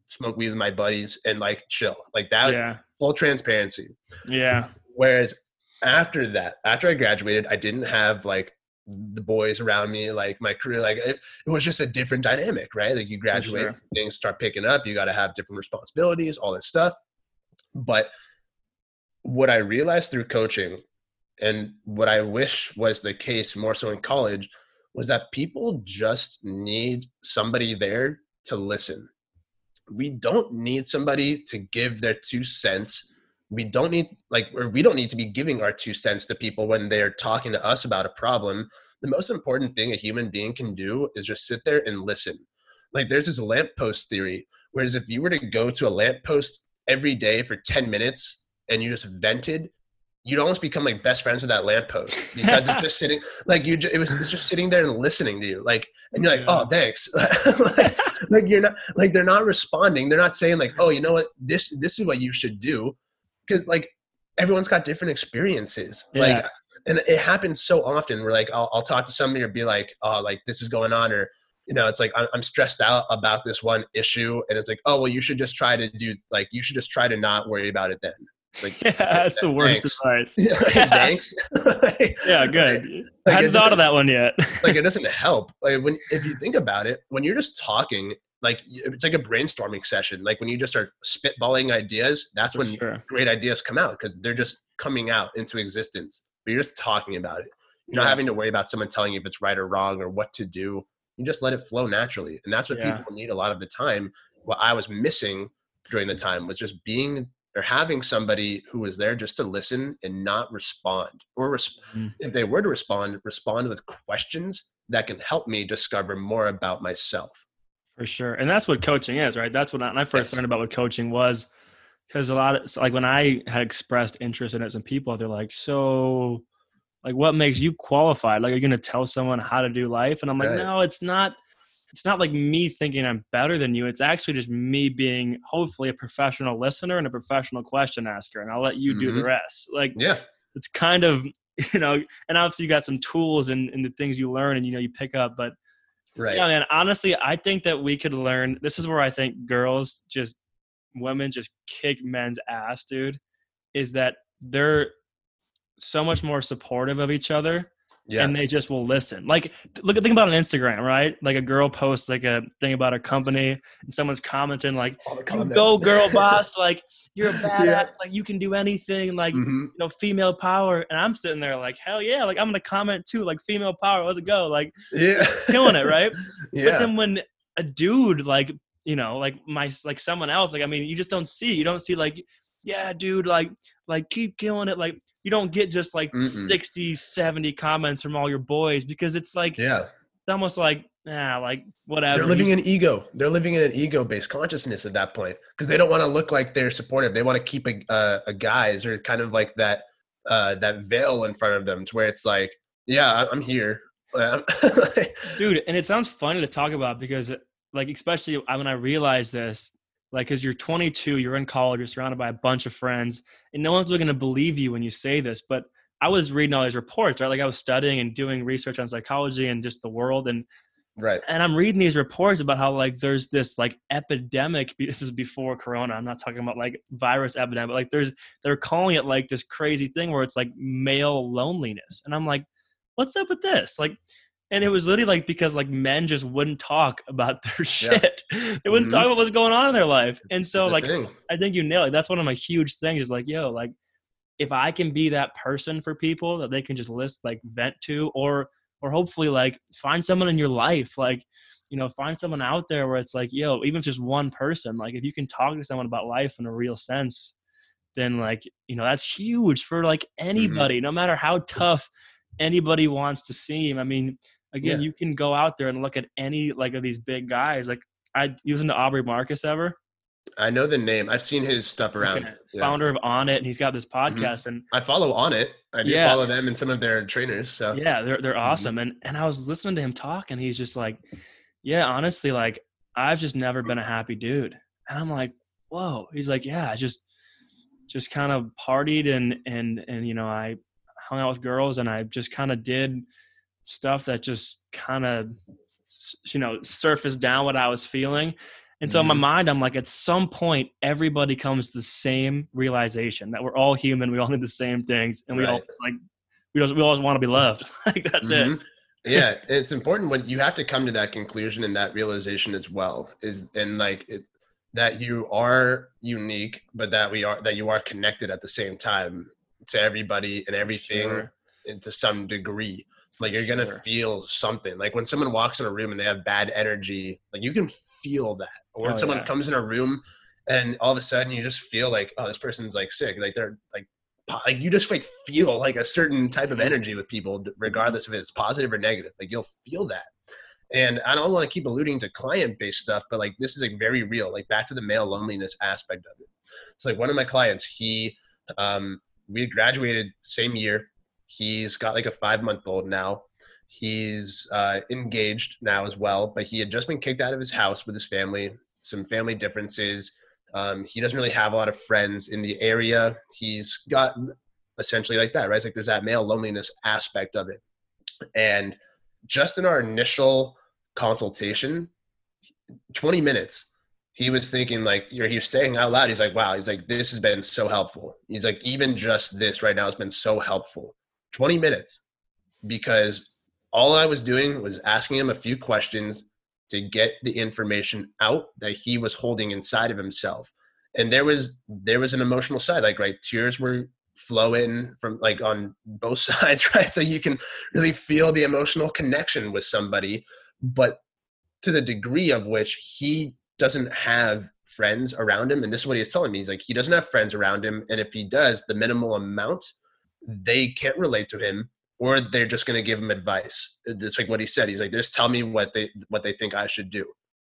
Speaker 8: smoke weed with my buddies and like chill. Like that
Speaker 9: yeah.
Speaker 8: full transparency.
Speaker 9: Yeah.
Speaker 8: Whereas after that, after I graduated, I didn't have like the boys around me, like my career, like it, it was just a different dynamic, right? Like you graduate,
Speaker 9: sure.
Speaker 8: things start picking up, you got to have different responsibilities, all this stuff. But what I realized through coaching and what I wish was the case more so in college was that people just need somebody there to listen. We don't need somebody to give their two cents. We don't need like or we don't need to be giving our two cents to people when they're talking to us about a problem. The most important thing a human being can do is just sit there and listen. Like there's this lamppost theory, whereas if you were to go to a lamppost every day for 10 minutes and you just vented, you'd almost become like best friends with that lamppost because it's just sitting like you it was it's just sitting there and listening to you like and you're like
Speaker 9: Yeah.
Speaker 8: oh thanks. Like, like you're not like they're not responding. They're not saying like oh you know what? This this is what you should do. Because like everyone's got different experiences. Like and it happens so often where like I'll, I'll talk to somebody or be like oh like this is going on or you know it's like I'm, I'm stressed out about this one issue and it's like oh well you should just try to do like you should just try to not worry about it then like
Speaker 9: Yeah, that's the worst
Speaker 8: Thanks.
Speaker 9: advice.
Speaker 8: thanks
Speaker 9: Yeah, good.
Speaker 8: Like,
Speaker 9: I hadn't thought of that one yet.
Speaker 8: like it doesn't help like when if you think about it when you're just talking like it's like a brainstorming session like when you just start spitballing ideas that's
Speaker 9: For
Speaker 8: when
Speaker 9: sure.
Speaker 8: great ideas come out because they're just coming out into existence but you're just talking about it you're not having to worry about someone telling you if it's right or wrong or what to do you just let it flow naturally and that's what
Speaker 9: Yeah.
Speaker 8: people need a lot of the time what i was missing during the mm. time was just being having somebody who was there just to listen and not respond or res-
Speaker 9: Mhm.
Speaker 8: if they were to respond respond with questions that can help me discover more about myself
Speaker 9: For sure. And that's what coaching is, right? That's what I, I first
Speaker 8: Yes.
Speaker 9: learned about what coaching was. Because a lot of, like when I had expressed interest in it, some people, they're like, so, like, what makes you qualified? Like, are you going to tell someone how to do life? And I'm like,
Speaker 8: Right.
Speaker 9: no, it's not. It's not like me thinking I'm better than you. It's actually just me being hopefully a professional listener and a professional question asker. And I'll let you do the
Speaker 8: Mhm.
Speaker 9: rest. Like,
Speaker 8: yeah
Speaker 9: it's kind of, you know, and obviously you got some tools and, and the things you learn and, you know, you pick up. But
Speaker 8: right
Speaker 9: yeah, man. Honestly, I think that we could learn. This is where I think girls just, women just kick men's ass, dude. Is that they're so much more supportive of each other,
Speaker 8: yeah
Speaker 9: and they just will listen. Like, look at think about on Instagram, right? Like a girl posts like a thing about a company, and someone's commenting like, "You "Go, girl, boss! Like, you're a badass!
Speaker 8: Yeah.
Speaker 9: Like, you can do anything! Like,
Speaker 8: Mhm.
Speaker 9: you know, female power." And I'm sitting there like, "Hell yeah! Like, I'm gonna comment too! Like, female power! Let's go! Like,
Speaker 8: yeah
Speaker 9: killing it, right?"
Speaker 8: yeah.
Speaker 9: But then when a dude like you know like my like someone else like I mean you just don't see you don't see like yeah dude like like keep killing it like you don't get just like
Speaker 8: Mm-mm.
Speaker 9: 60 70 comments from all your boys because it's like
Speaker 8: yeah.
Speaker 9: it's almost like yeah, like whatever
Speaker 8: they're living in ego. They're living in an ego based consciousness at that point because they don't want to look like they're supportive. They want to keep a, uh, a guise or kind of like that uh that veil in front of them to where it's like yeah i'm here. Um,
Speaker 9: dude and it sounds funny to talk about because like especially when i realized this like because you're 22 you're in college you're surrounded by a bunch of friends and no one's really going to believe you when you say this but i was reading all these reports right? Like i was studying and doing research on psychology and just the world and
Speaker 8: right.
Speaker 9: and i'm reading these reports about how like there's this like epidemic this is before corona i'm not talking about like virus epidemic but like there's they're calling it like this crazy thing where it's like male loneliness and i'm like what's up with this? Like and it was literally like because like men just wouldn't talk about their shit they wouldn't
Speaker 8: Mhm.
Speaker 9: talk about what's going on in their life and so
Speaker 8: That's
Speaker 9: like. I think you nail it. That's one of my huge things is like, yo, like if I can be that person for people that they can just list like vent to or or hopefully like find someone in your life, like, you know, find someone out there where it's like, yo, even if just one person, like if you can talk to someone about life in a real sense, then like, you know, that's huge for like anybody, no matter how tough anybody wants to seem. I mean, again,
Speaker 8: Yeah.
Speaker 9: you can go out there and look at any like of these big guys. Like I you listen to Aubrey Marcus ever?
Speaker 8: i know the name i've seen his stuff around
Speaker 9: Okay.
Speaker 8: Yeah.
Speaker 9: founder of Onnit, and he's got this podcast, and
Speaker 8: i follow Onnit i do
Speaker 9: Yeah.
Speaker 8: follow them and some of their trainers so
Speaker 9: yeah, they're they're
Speaker 8: Mm-hmm.
Speaker 9: awesome. And and I was listening to him talk, and he's just like, yeah, honestly, like I've just never been a happy dude, and I'm like, whoa. He's like, yeah, I just just kind of partied and and and you know I hung out with girls, and I just kind of did stuff that just kind of you know surfaced down what I was feeling. And so in my
Speaker 8: Mhm.
Speaker 9: mind, I'm like, at some point, everybody comes to the same realization that we're all human. We all need the same things, and we all like we just we always want to be loved. like that's it.
Speaker 8: Mhm. yeah it's important when you have to come to that conclusion and that realization as well is and like it, that you are unique but that we are that you are connected at the same time to everybody and everything
Speaker 9: Sure.
Speaker 8: and to some degree like you're gonna
Speaker 9: Sure.
Speaker 8: feel something. Like when someone walks in a room and they have bad energy like you can feel that. Or when
Speaker 9: Oh,
Speaker 8: someone
Speaker 9: yeah.
Speaker 8: comes in a room and all of a sudden you just feel like oh this person's like sick. Like they're like like you just like feel like a certain type of energy with people regardless if it's positive or negative. Like you'll feel that. And i don't want to keep alluding to client based stuff but like this is like very real. Like back to the male loneliness aspect of it. So like one of my clients he um we graduated same year. He's got like a five month old now. He's uh, engaged now as well, but he had just been kicked out of his house with his family, some family differences. Um, he doesn't really have a lot of friends in the area. He's got essentially like that, right? It's like there's that male loneliness aspect of it. And just in our initial consultation, 20 minutes, he was thinking like you're he's saying out loud, he's like, wow, he's like, this has been so helpful. He's like, even just this right now has been so helpful. 20 minutes. Because all I was doing was asking him a few questions to get the information out that he was holding inside of himself. And there was there was an emotional side, like right, tears were flowing from like on both sides, right? So you can really feel the emotional connection with somebody, but to the degree of which he doesn't have friends around him, and this is what he's telling me. He's like, he doesn't have friends around him, and if he does, the minimal amount, they can't relate to him or they're just going to give him advice. It's like what he said. He's like, just tell me what they what they think I should do.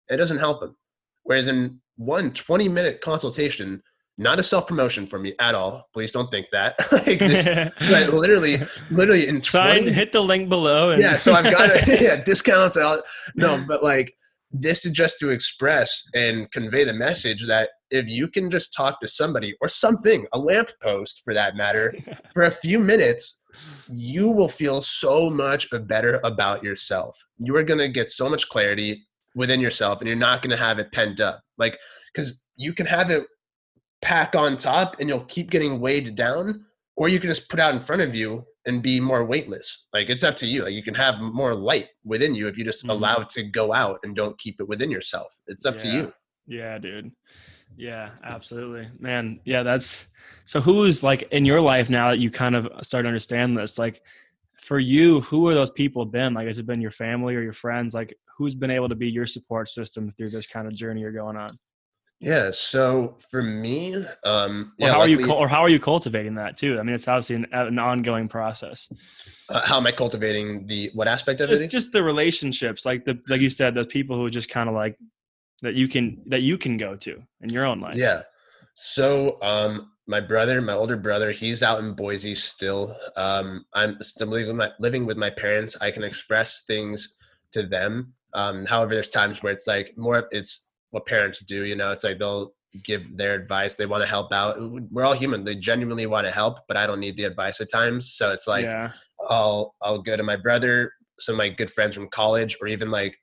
Speaker 8: It doesn't help him. Whereas in one 20 minute consultation, not a self promotion for me at all. Please don't think that. like this, but literally, literally in 20,
Speaker 9: Sign, hit the link below. And
Speaker 8: yeah, so I've got yeah discounts out. No, but like this is just to express and convey the message that if you can just talk to somebody or something, a lamppost for that matter, for a few minutes, you will feel so much better about yourself. You are going to get so much clarity within yourself and you're not going to have it pent up. Like, because you can have it pack on top and you'll keep getting weighed down, or you can just put out in front of you and be more weightless. Like, it's up to you. Like, you can have more light within you if you just mm-hmm. allow it to go out and don't keep it within yourself. It's up
Speaker 9: yeah.
Speaker 8: to you.
Speaker 9: Yeah, dude. Yeah, absolutely. Man, yeah, that's so who's like in your life now that you kind of start to understand this? Like for you, who are those people been? Like has it been your family or your friends? Like who's been able to be your support system through this kind of journey you're going on?
Speaker 8: Yeah, so for me, um,
Speaker 9: yeah, how luckily, are you or how are you cultivating that too? I mean, it's obviously an, an ongoing process.
Speaker 8: Uh, how am I cultivating the what aspect of
Speaker 9: just,
Speaker 8: it?
Speaker 9: Just the relationships, like the like you said, those people who just kind of like that you can that you can go to in your own life.
Speaker 8: Yeah. So um my brother, my older brother, he's out in Boise still. Um I'm still living with my, living with my parents. I can express things to them. Um however there's times where it's like more it's what parents do, you know, it's like they'll give their advice. They want to help out. We're all human. They genuinely want to help, but I don't need the advice at times. So it's like yeah. I'll I'll go to my brother, some of my good friends from college, or even like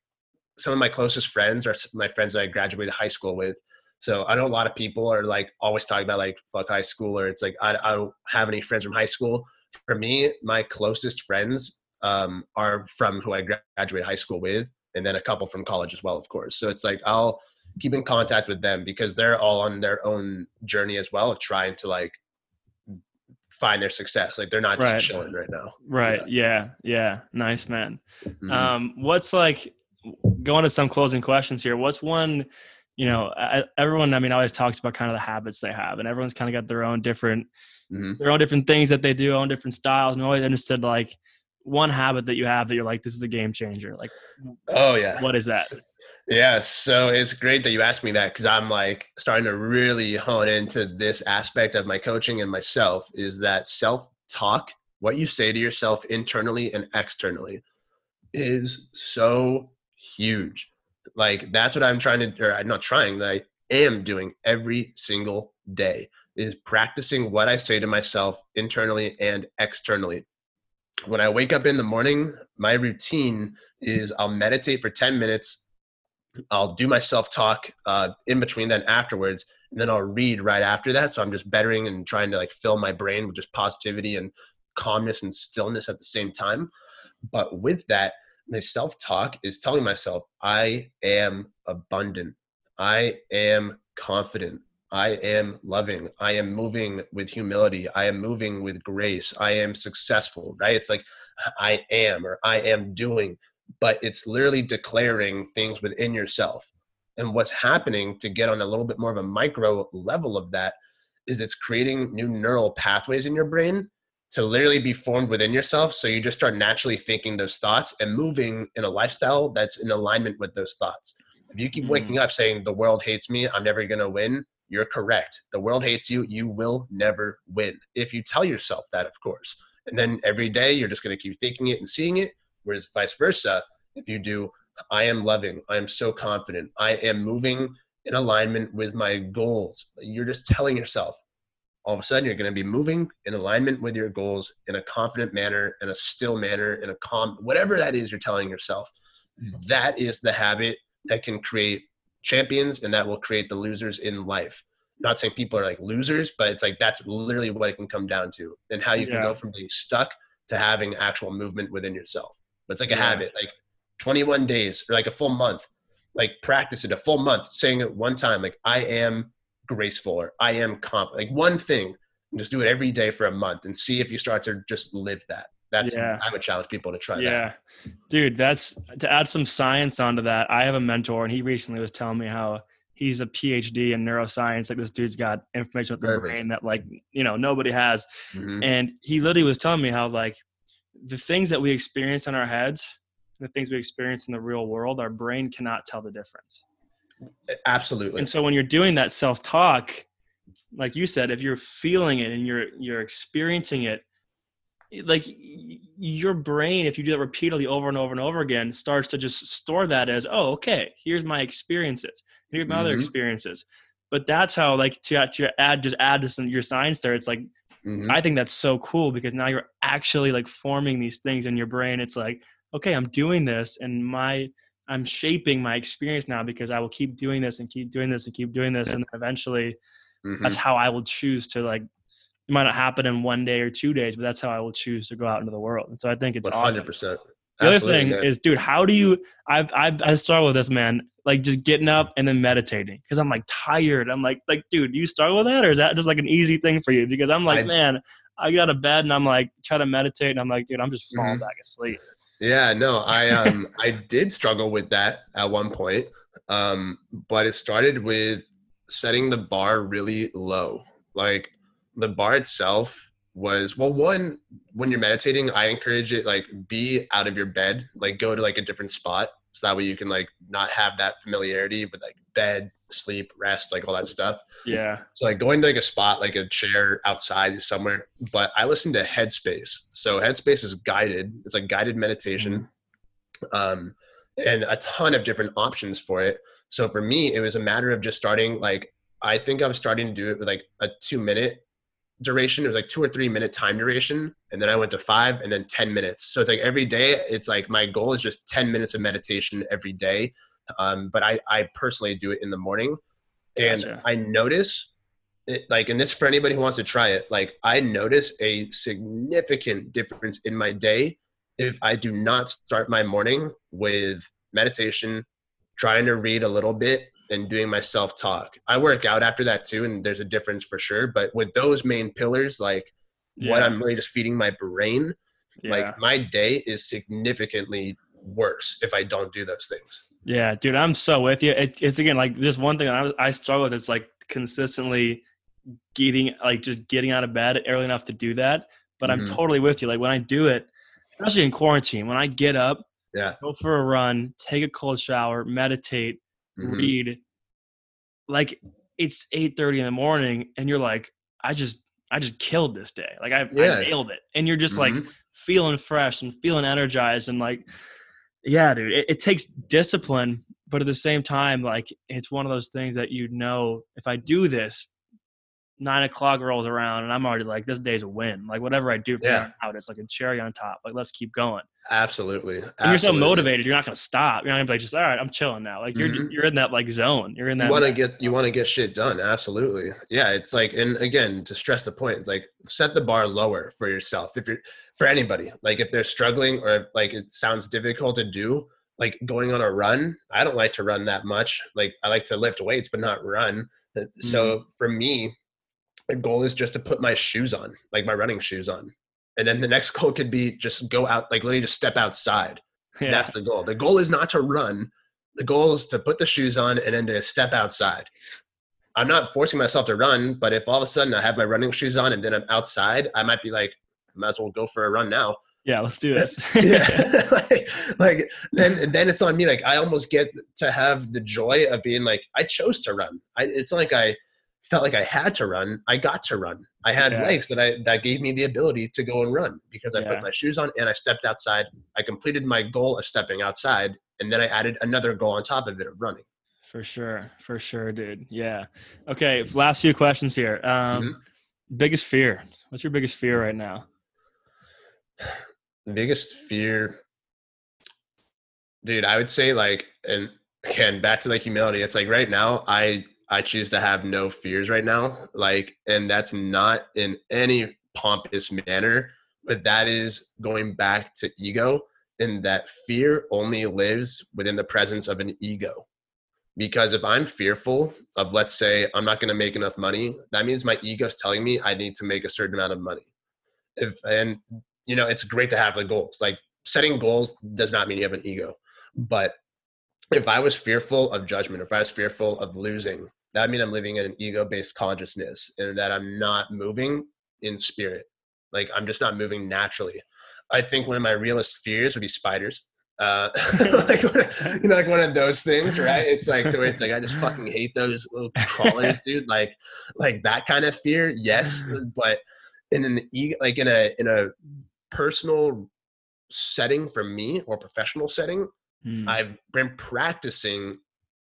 Speaker 8: some of my closest friends or my friends that I graduated high school with. So I know a lot of people are like always talking about like fuck high school or it's like I, I don't have any friends from high school. For me, my closest friends um, are from who I graduated high school with, and then a couple from college as well, of course. So it's like I'll keep in contact with them because they're all on their own journey as well of trying to like find their success. Like they're not just right. chilling right now.
Speaker 9: Right. Yeah. yeah. yeah. Nice man. Mm-hmm. Um, what's like going to some closing questions here. What's one, you know, everyone, I mean, always talks about kind of the habits they have, and everyone's kind of got their own different, mm-hmm. their own different things that they do, own different styles. And I'm always interested, like, one habit that you have that you're like, this is a game changer. Like,
Speaker 8: oh, yeah.
Speaker 9: What is that?
Speaker 8: Yeah, so it's great that you asked me that because I'm like starting to really hone into this aspect of my coaching and myself is that self talk, what you say to yourself internally and externally, is so huge. Like that's what I'm trying to, or I'm not trying, but I am doing every single day is practicing what I say to myself internally and externally. When I wake up in the morning, my routine is I'll meditate for 10 minutes. I'll do my self talk uh, in between then afterwards, and then I'll read right after that. So I'm just bettering and trying to like fill my brain with just positivity and calmness and stillness at the same time. But with that, my self talk is telling myself, I am abundant. I am confident. I am loving. I am moving with humility. I am moving with grace. I am successful, right? It's like I am or I am doing, but it's literally declaring things within yourself. And what's happening to get on a little bit more of a micro level of that is it's creating new neural pathways in your brain to literally be formed within yourself. So you just start naturally thinking those thoughts and moving in a lifestyle that's in alignment with those thoughts. If you keep waking mm. up saying the world hates me, I'm never going to win, you're correct. The world hates you. You will never win. If you tell yourself that, of course. And then every day you're just going to keep thinking it and seeing it. Whereas vice versa, if you do, I am loving, I am so confident, I am moving in alignment with my goals. You're just telling yourself, all of a sudden you're going to be moving in alignment with your goals in a confident manner, in a still manner, in a calm, whatever that is you're telling yourself. That is the habit that can create champions and that will create the losers in life. Not saying people are like losers, but it's like that's literally what it can come down to and how you can
Speaker 9: Yeah.
Speaker 8: go from being stuck to having actual movement within yourself. But it's like a
Speaker 9: Yeah.
Speaker 8: habit, like 21 days or like a full month, like practice it a full month, saying it one time, like I am graceful or I am confident, like one thing. Just do it every day for a month and see if you start to just live that. That's
Speaker 9: Yeah.
Speaker 8: I would challenge people to try that.
Speaker 9: Yeah. Dude, that's to add some science onto that. I have a mentor and he recently was telling me how he's a PhD in neuroscience. Like this dude's got information with the
Speaker 8: Perfect.
Speaker 9: brain that like, you know, nobody has.
Speaker 8: Mhm.
Speaker 9: And he literally was telling me how like the things that we experience in our heads, the things we experience in the real world, our brain cannot tell the difference.
Speaker 8: Absolutely.
Speaker 9: And so when you're doing that self-talk, like you said, if you're feeling it and you're you're experiencing it, like your brain, if you do that repeatedly over and over and over again, starts to just store that as, oh, okay, here's my experiences, here's my other
Speaker 8: Mhm.
Speaker 9: experiences. But that's how, like, to, to add, just add to some your science there. It's like
Speaker 8: Mhm.
Speaker 9: I think that's so cool because now you're actually like forming these things in your brain. It's like, okay, I'm doing this and my I'm shaping my experience now because I will keep doing this and keep doing this and keep doing this and then eventually
Speaker 8: Mhm.
Speaker 9: that's how I will choose to like it might not happen in one day or two days, but that's how I will choose to go out into the world. And so I think it's
Speaker 8: One
Speaker 9: awesome. The other thing is, dude, how do you? I've I've I struggle with this, man. Like just getting up and then meditating because I'm like tired. I'm like like, dude, do you struggle with that, or is that just like an easy thing for you? Because I'm like,
Speaker 8: I-
Speaker 9: man, I out of bed and I'm like try to meditate, and I'm like, dude, I'm just falling
Speaker 8: Mhm.
Speaker 9: back asleep.
Speaker 8: Yeah, no, I um I did struggle with that at one point. Um, but it started with setting the bar really low. Like the bar itself was well one when you're meditating, I encourage it like be out of your bed, like go to like a different spot so that way you can like not have that familiarity with like bed, sleep, rest, like all that stuff.
Speaker 9: Yeah,
Speaker 8: So like going to like a spot, like a chair outside somewhere. But I listen to Headspace. So Headspace is guided. It's like guided meditation, um, and a ton of different options for it. So for me, it was a matter of just starting. Like I think I was starting to do it with like a two minute duration. It was like two or three minute time duration, and then I went to five, and then ten minutes. So it's like every day. It's like my goal is just ten minutes of meditation every day. Um, but I I personally do it in the morning and
Speaker 9: Gotcha.
Speaker 8: I notice it, like, and this for anybody who wants to try it, like I notice a significant difference in my day if I do not start my morning with meditation, trying to read a little bit and doing my self talk. I work out after that too, and there's a difference for sure. But with those main pillars, like what I'm really just feeding my brain,
Speaker 9: yeah.
Speaker 8: like my day is significantly worse if I don't do those things.
Speaker 9: Yeah, dude, I'm so with you. It, it's again like just one thing I, I struggle with. It's like consistently getting like just getting out of bed early enough to do that. But I'm
Speaker 8: Mhm.
Speaker 9: totally with you. Like when I do it, especially in quarantine, when I get up,
Speaker 8: Yeah.
Speaker 9: go for a run, take a cold shower, meditate,
Speaker 8: Mhm.
Speaker 9: read, like it's eight thirty in the morning, and you're like, I just I just killed this day. Like I,
Speaker 8: Yeah.
Speaker 9: I nailed it, and you're just like
Speaker 8: Mhm.
Speaker 9: feeling fresh and feeling energized and like yeah dude it, it takes discipline but at the same time like it's one of those things that you know if i do this nine o'clock rolls around and i'm already like this day's a win. Like whatever i do from
Speaker 8: Yeah.
Speaker 9: out it's like a cherry on top like let's keep going.
Speaker 8: Absolutely.
Speaker 9: and you're so motivated you're not going to stop. You're not going to be like just all right i'm chilling now. Like you're
Speaker 8: Mhm.
Speaker 9: you're in that like zone. You're in that
Speaker 8: you want to get you want to get shit done absolutely. Yeah it's like and again to stress the point it's like set the bar lower for yourself. If you're for anybody like if they're struggling or like it sounds difficult to do like going on a run i don't like to run that much. Like i like to lift weights but not run. So for me the goal is just to put my shoes on like my running shoes on and then the next goal could be just go out like literally just step outside
Speaker 9: yeah.
Speaker 8: that's the goal. The goal is not to run. The goal is to put the shoes on and then to step outside. I'm not forcing myself to run, but if all of a sudden I have my running shoes on and then I'm outside, I might be like, might as well go for a run now.
Speaker 9: yeah let's do this
Speaker 8: yeah, like, like then then it's on me. Like I almost get to have the joy of being like I chose to run. I, it's not like I felt like I had to run, I got to run. I had
Speaker 9: Yeah.
Speaker 8: legs that I that gave me the ability to go and run because I
Speaker 9: Yeah.
Speaker 8: put my shoes on and I stepped outside. I completed my goal of stepping outside, and then I added another goal on top of it of running.
Speaker 9: For sure, for sure, dude. Yeah. Okay, last few questions here. Um,
Speaker 8: Mm-hmm.
Speaker 9: Biggest fear. What's your biggest fear right now?
Speaker 8: Biggest fear, dude, I would say like, and again, back to like humility. It's like right now, I I choose to have no fears right now, like, and that's not in any pompous manner, but that is going back to ego, and that fear only lives within the presence of an ego. Because if I'm fearful of, let's say, I'm not going to make enough money, that means my ego is telling me I need to make a certain amount of money. If and you know, it's great to have the goals. Like setting goals does not mean you have an ego. But if I was fearful of judgment, if I was fearful of losing, that would mean I'm living in an ego based consciousness and that I'm not moving in spirit. Like I'm just not moving naturally. I think one of my realest fears would be spiders. Uh, like you know, like one of those things, right? It's like to where it's like I just fucking hate those little crawlers, dude. Like, like that kind of fear, yes, but in an ego, like in a in a personal setting for me or professional setting,
Speaker 9: Hmm.
Speaker 8: I've been practicing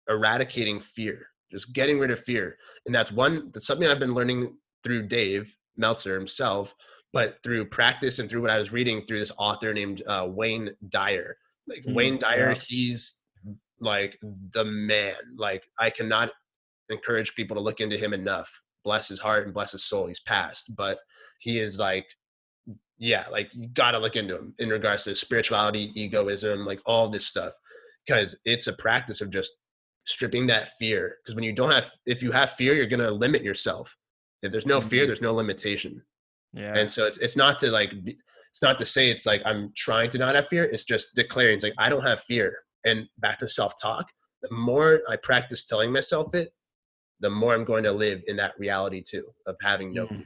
Speaker 8: eradicating fear, just getting rid of fear. And that's one, that's something I've been learning through Dave Meltzer himself, but through practice and through what I was reading through this author named uh, Wayne Dyer. Like
Speaker 9: Mm,
Speaker 8: Wayne Dyer,
Speaker 9: yeah.
Speaker 8: he's like the man. Like I cannot encourage people to look into him enough. Bless his heart and bless his soul. He's passed, but he is like yeah, like you got to look into him in regards to spirituality, egoism, like all this stuff, because it's a practice of just stripping that fear. Because when you don't have, if you have fear, you're gonna limit yourself. If there's no fear,
Speaker 9: Mhm.
Speaker 8: there's no limitation.
Speaker 9: Yeah.
Speaker 8: And so it's it's not to like, it's not to say it's like I'm trying to not have fear. It's just declaring it's like I don't have fear. And back to self talk. The more I practice telling myself it, the more I'm going to live in that reality too of having no
Speaker 9: Mhm.
Speaker 8: fear.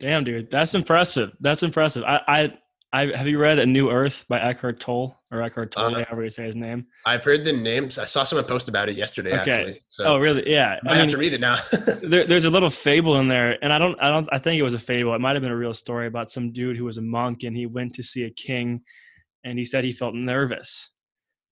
Speaker 9: Damn, dude, that's impressive. That's impressive. I, I, I have you read A New Earth by Eckhart Tolle or Eckhart Tolle,
Speaker 8: Uh,
Speaker 9: however you say his name?
Speaker 8: I've heard the names. I saw someone post about it yesterday.
Speaker 9: Okay.
Speaker 8: Actually, so
Speaker 9: oh, really? Yeah.
Speaker 8: I, have to read it now.
Speaker 9: there, there's a little fable in there, and I don't, I don't, I think it was a fable. It might have been a real story about some dude who was a monk, and he went to see a king, and he said he felt nervous,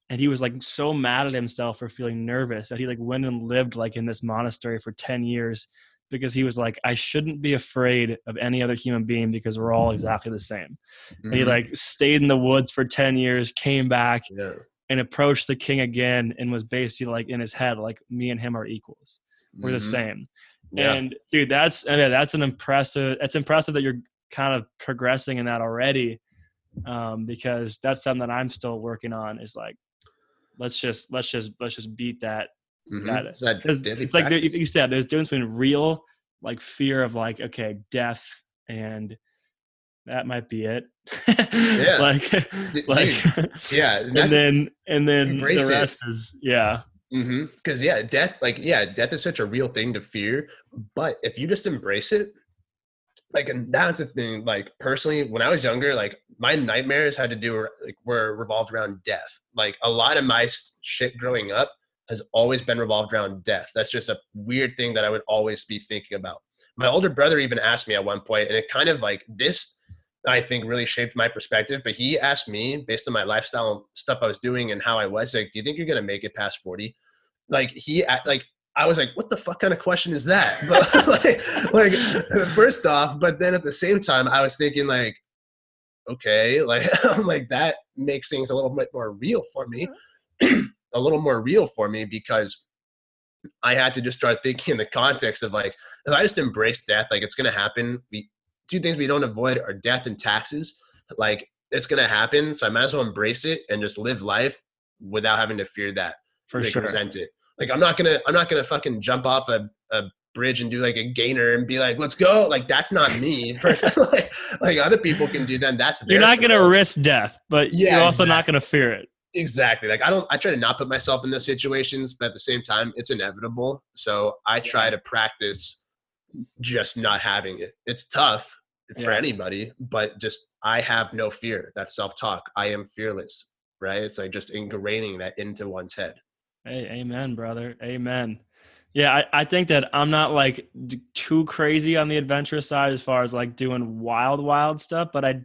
Speaker 9: and he was like so mad at himself for feeling nervous that he like went and lived like in this monastery for ten years because he was like, I shouldn't be afraid of any other human being because we're all exactly the same. And he
Speaker 8: Mhm.
Speaker 9: like stayed in the woods for ten years, came back,
Speaker 8: yeah.
Speaker 9: and approached the king again, and was basically like in his head, like me and him are equals. We're the
Speaker 8: Mhm.
Speaker 9: same.
Speaker 8: Yeah.
Speaker 9: And dude, that's I mean, that's an impressive. It's impressive that you're kind of progressing in that already, um, because that's something that I'm still working on. Is like, let's just let's just let's just beat that.
Speaker 8: Mhm.
Speaker 9: Got it.
Speaker 8: It's
Speaker 9: 'Cause it's like you said, there's difference between real like fear of like okay death and that might be it.
Speaker 8: Yeah.
Speaker 9: like like
Speaker 8: yeah, and
Speaker 9: and then and then the rest is yeah
Speaker 8: because yeah, death like yeah, death is such a real thing to fear. But if you just embrace it, like and that's the thing. Like personally, when I was younger, like my nightmares had to do like were revolved around death. Like a lot of my shit growing up has always been revolved around death. That's just a weird thing that I would always be thinking about. My older brother even asked me at one point, and it kind of like this I think really shaped my perspective. But he asked me based on my lifestyle and stuff I was doing and how I was like, "Do you think you're gonna make it past 40? Like he like I was like, "What the fuck kind of question is that?" But like, like first off, but then at the same time, I was thinking like, okay, like I'm like that makes things a little bit more real for me, uh-huh. a little more real for me because I had to just start thinking in the context of like, if I just embrace death, like it's gonna happen. We two things we don't avoid are death and taxes. Like it's gonna happen, so I might as well embrace it and just live life without having to fear that
Speaker 9: for sure.
Speaker 8: resent it. Like I'm not gonna I'm not gonna fucking jump off a, a bridge and do like a gainer and be like, let's go. Like that's not me. Personally. like, like other people can do that. and That's
Speaker 9: You're not gonna risk death, but
Speaker 8: Yeah,
Speaker 9: you're also not gonna fear it.
Speaker 8: Exactly. Like I don't I try to not put myself in those situations, but at the same time, it's inevitable. So I try to practice just not having it. It's tough for
Speaker 9: Yeah.
Speaker 8: anybody, but just I have no fear. That's self-talk. I am fearless. Right? It's like just ingraining that into one's head.
Speaker 9: Hey, amen, brother. Amen. Yeah, I, I think that I'm not like d- too crazy on the adventurous side as far as like doing wild, wild stuff, but I
Speaker 8: Mm-hmm.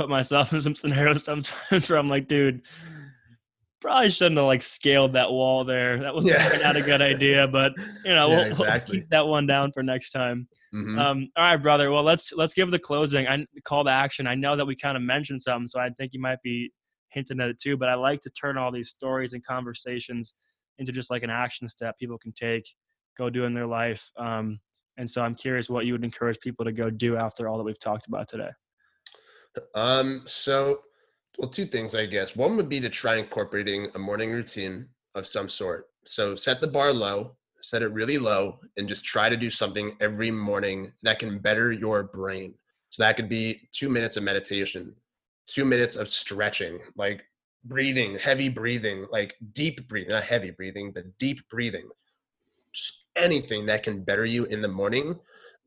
Speaker 9: Put myself in some scenarios sometimes where I'm like, dude, probably shouldn't have like scaled that wall there. That was
Speaker 8: Yeah.
Speaker 9: not a good idea, but you know,
Speaker 8: Yeah,
Speaker 9: we'll, we'll keep that one down for next time.
Speaker 8: Mhm.
Speaker 9: Um, all right, brother. Well, let's let's give the closing. I call to action. I know that we kind of mentioned something, so I think you might be hinting at it too. But I like to turn all these stories and conversations into just like an action step people can take, go do in their life. Um, and so I'm curious what you would encourage people to go do after all that we've talked about today.
Speaker 8: Um, so, well, two things, I guess. One would be to try incorporating a morning routine of some sort. So, set the bar low, set it really low, and just try to do something every morning that can better your brain. So, that could be two minutes of meditation, two minutes of stretching, like breathing, heavy breathing, like deep breathing, not heavy breathing, but deep breathing. Just anything that can better you in the morning.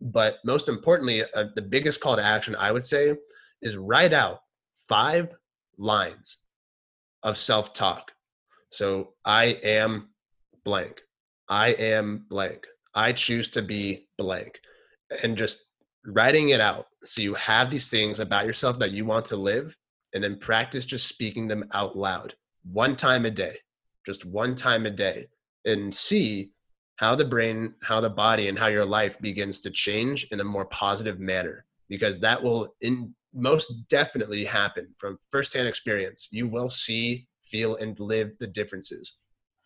Speaker 8: But most importantly, uh, the biggest call to action, I would say, is write out five lines of self talk. So I am blank. I am blank. I choose to be blank. And just writing it out so you have these things about yourself that you want to live and then practice just speaking them out loud one time a day, just one time a day, and see how the brain, how the body, and how your life begins to change in a more positive manner because that will in most definitely happen from firsthand experience. You will see, feel, and live the differences.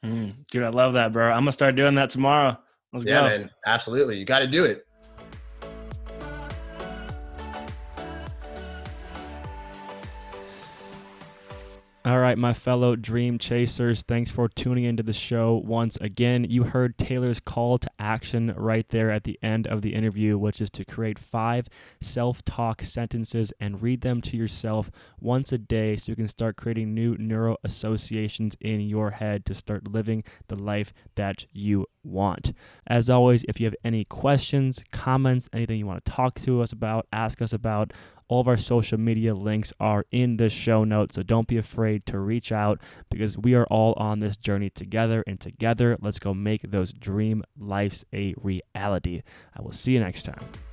Speaker 9: Mm, dude, I love that, bro. I'm gonna start doing that tomorrow. Let's
Speaker 8: yeah,
Speaker 9: go.
Speaker 8: man, absolutely. You got to do it.
Speaker 9: All right, my fellow dream chasers, thanks for tuning into the show once again. You heard Taylor's call to action right there at the end of the interview, which is to create five self talk sentences and read them to yourself once a day so you can start creating new neural associations in your head to start living the life that you want. As always, if you have any questions, comments, anything you want to talk to us about, ask us about, all of our social media links are in the show notes, so don't be afraid to reach out because we are all on this journey together. And together, let's go make those dream lives a reality. I will see you next time.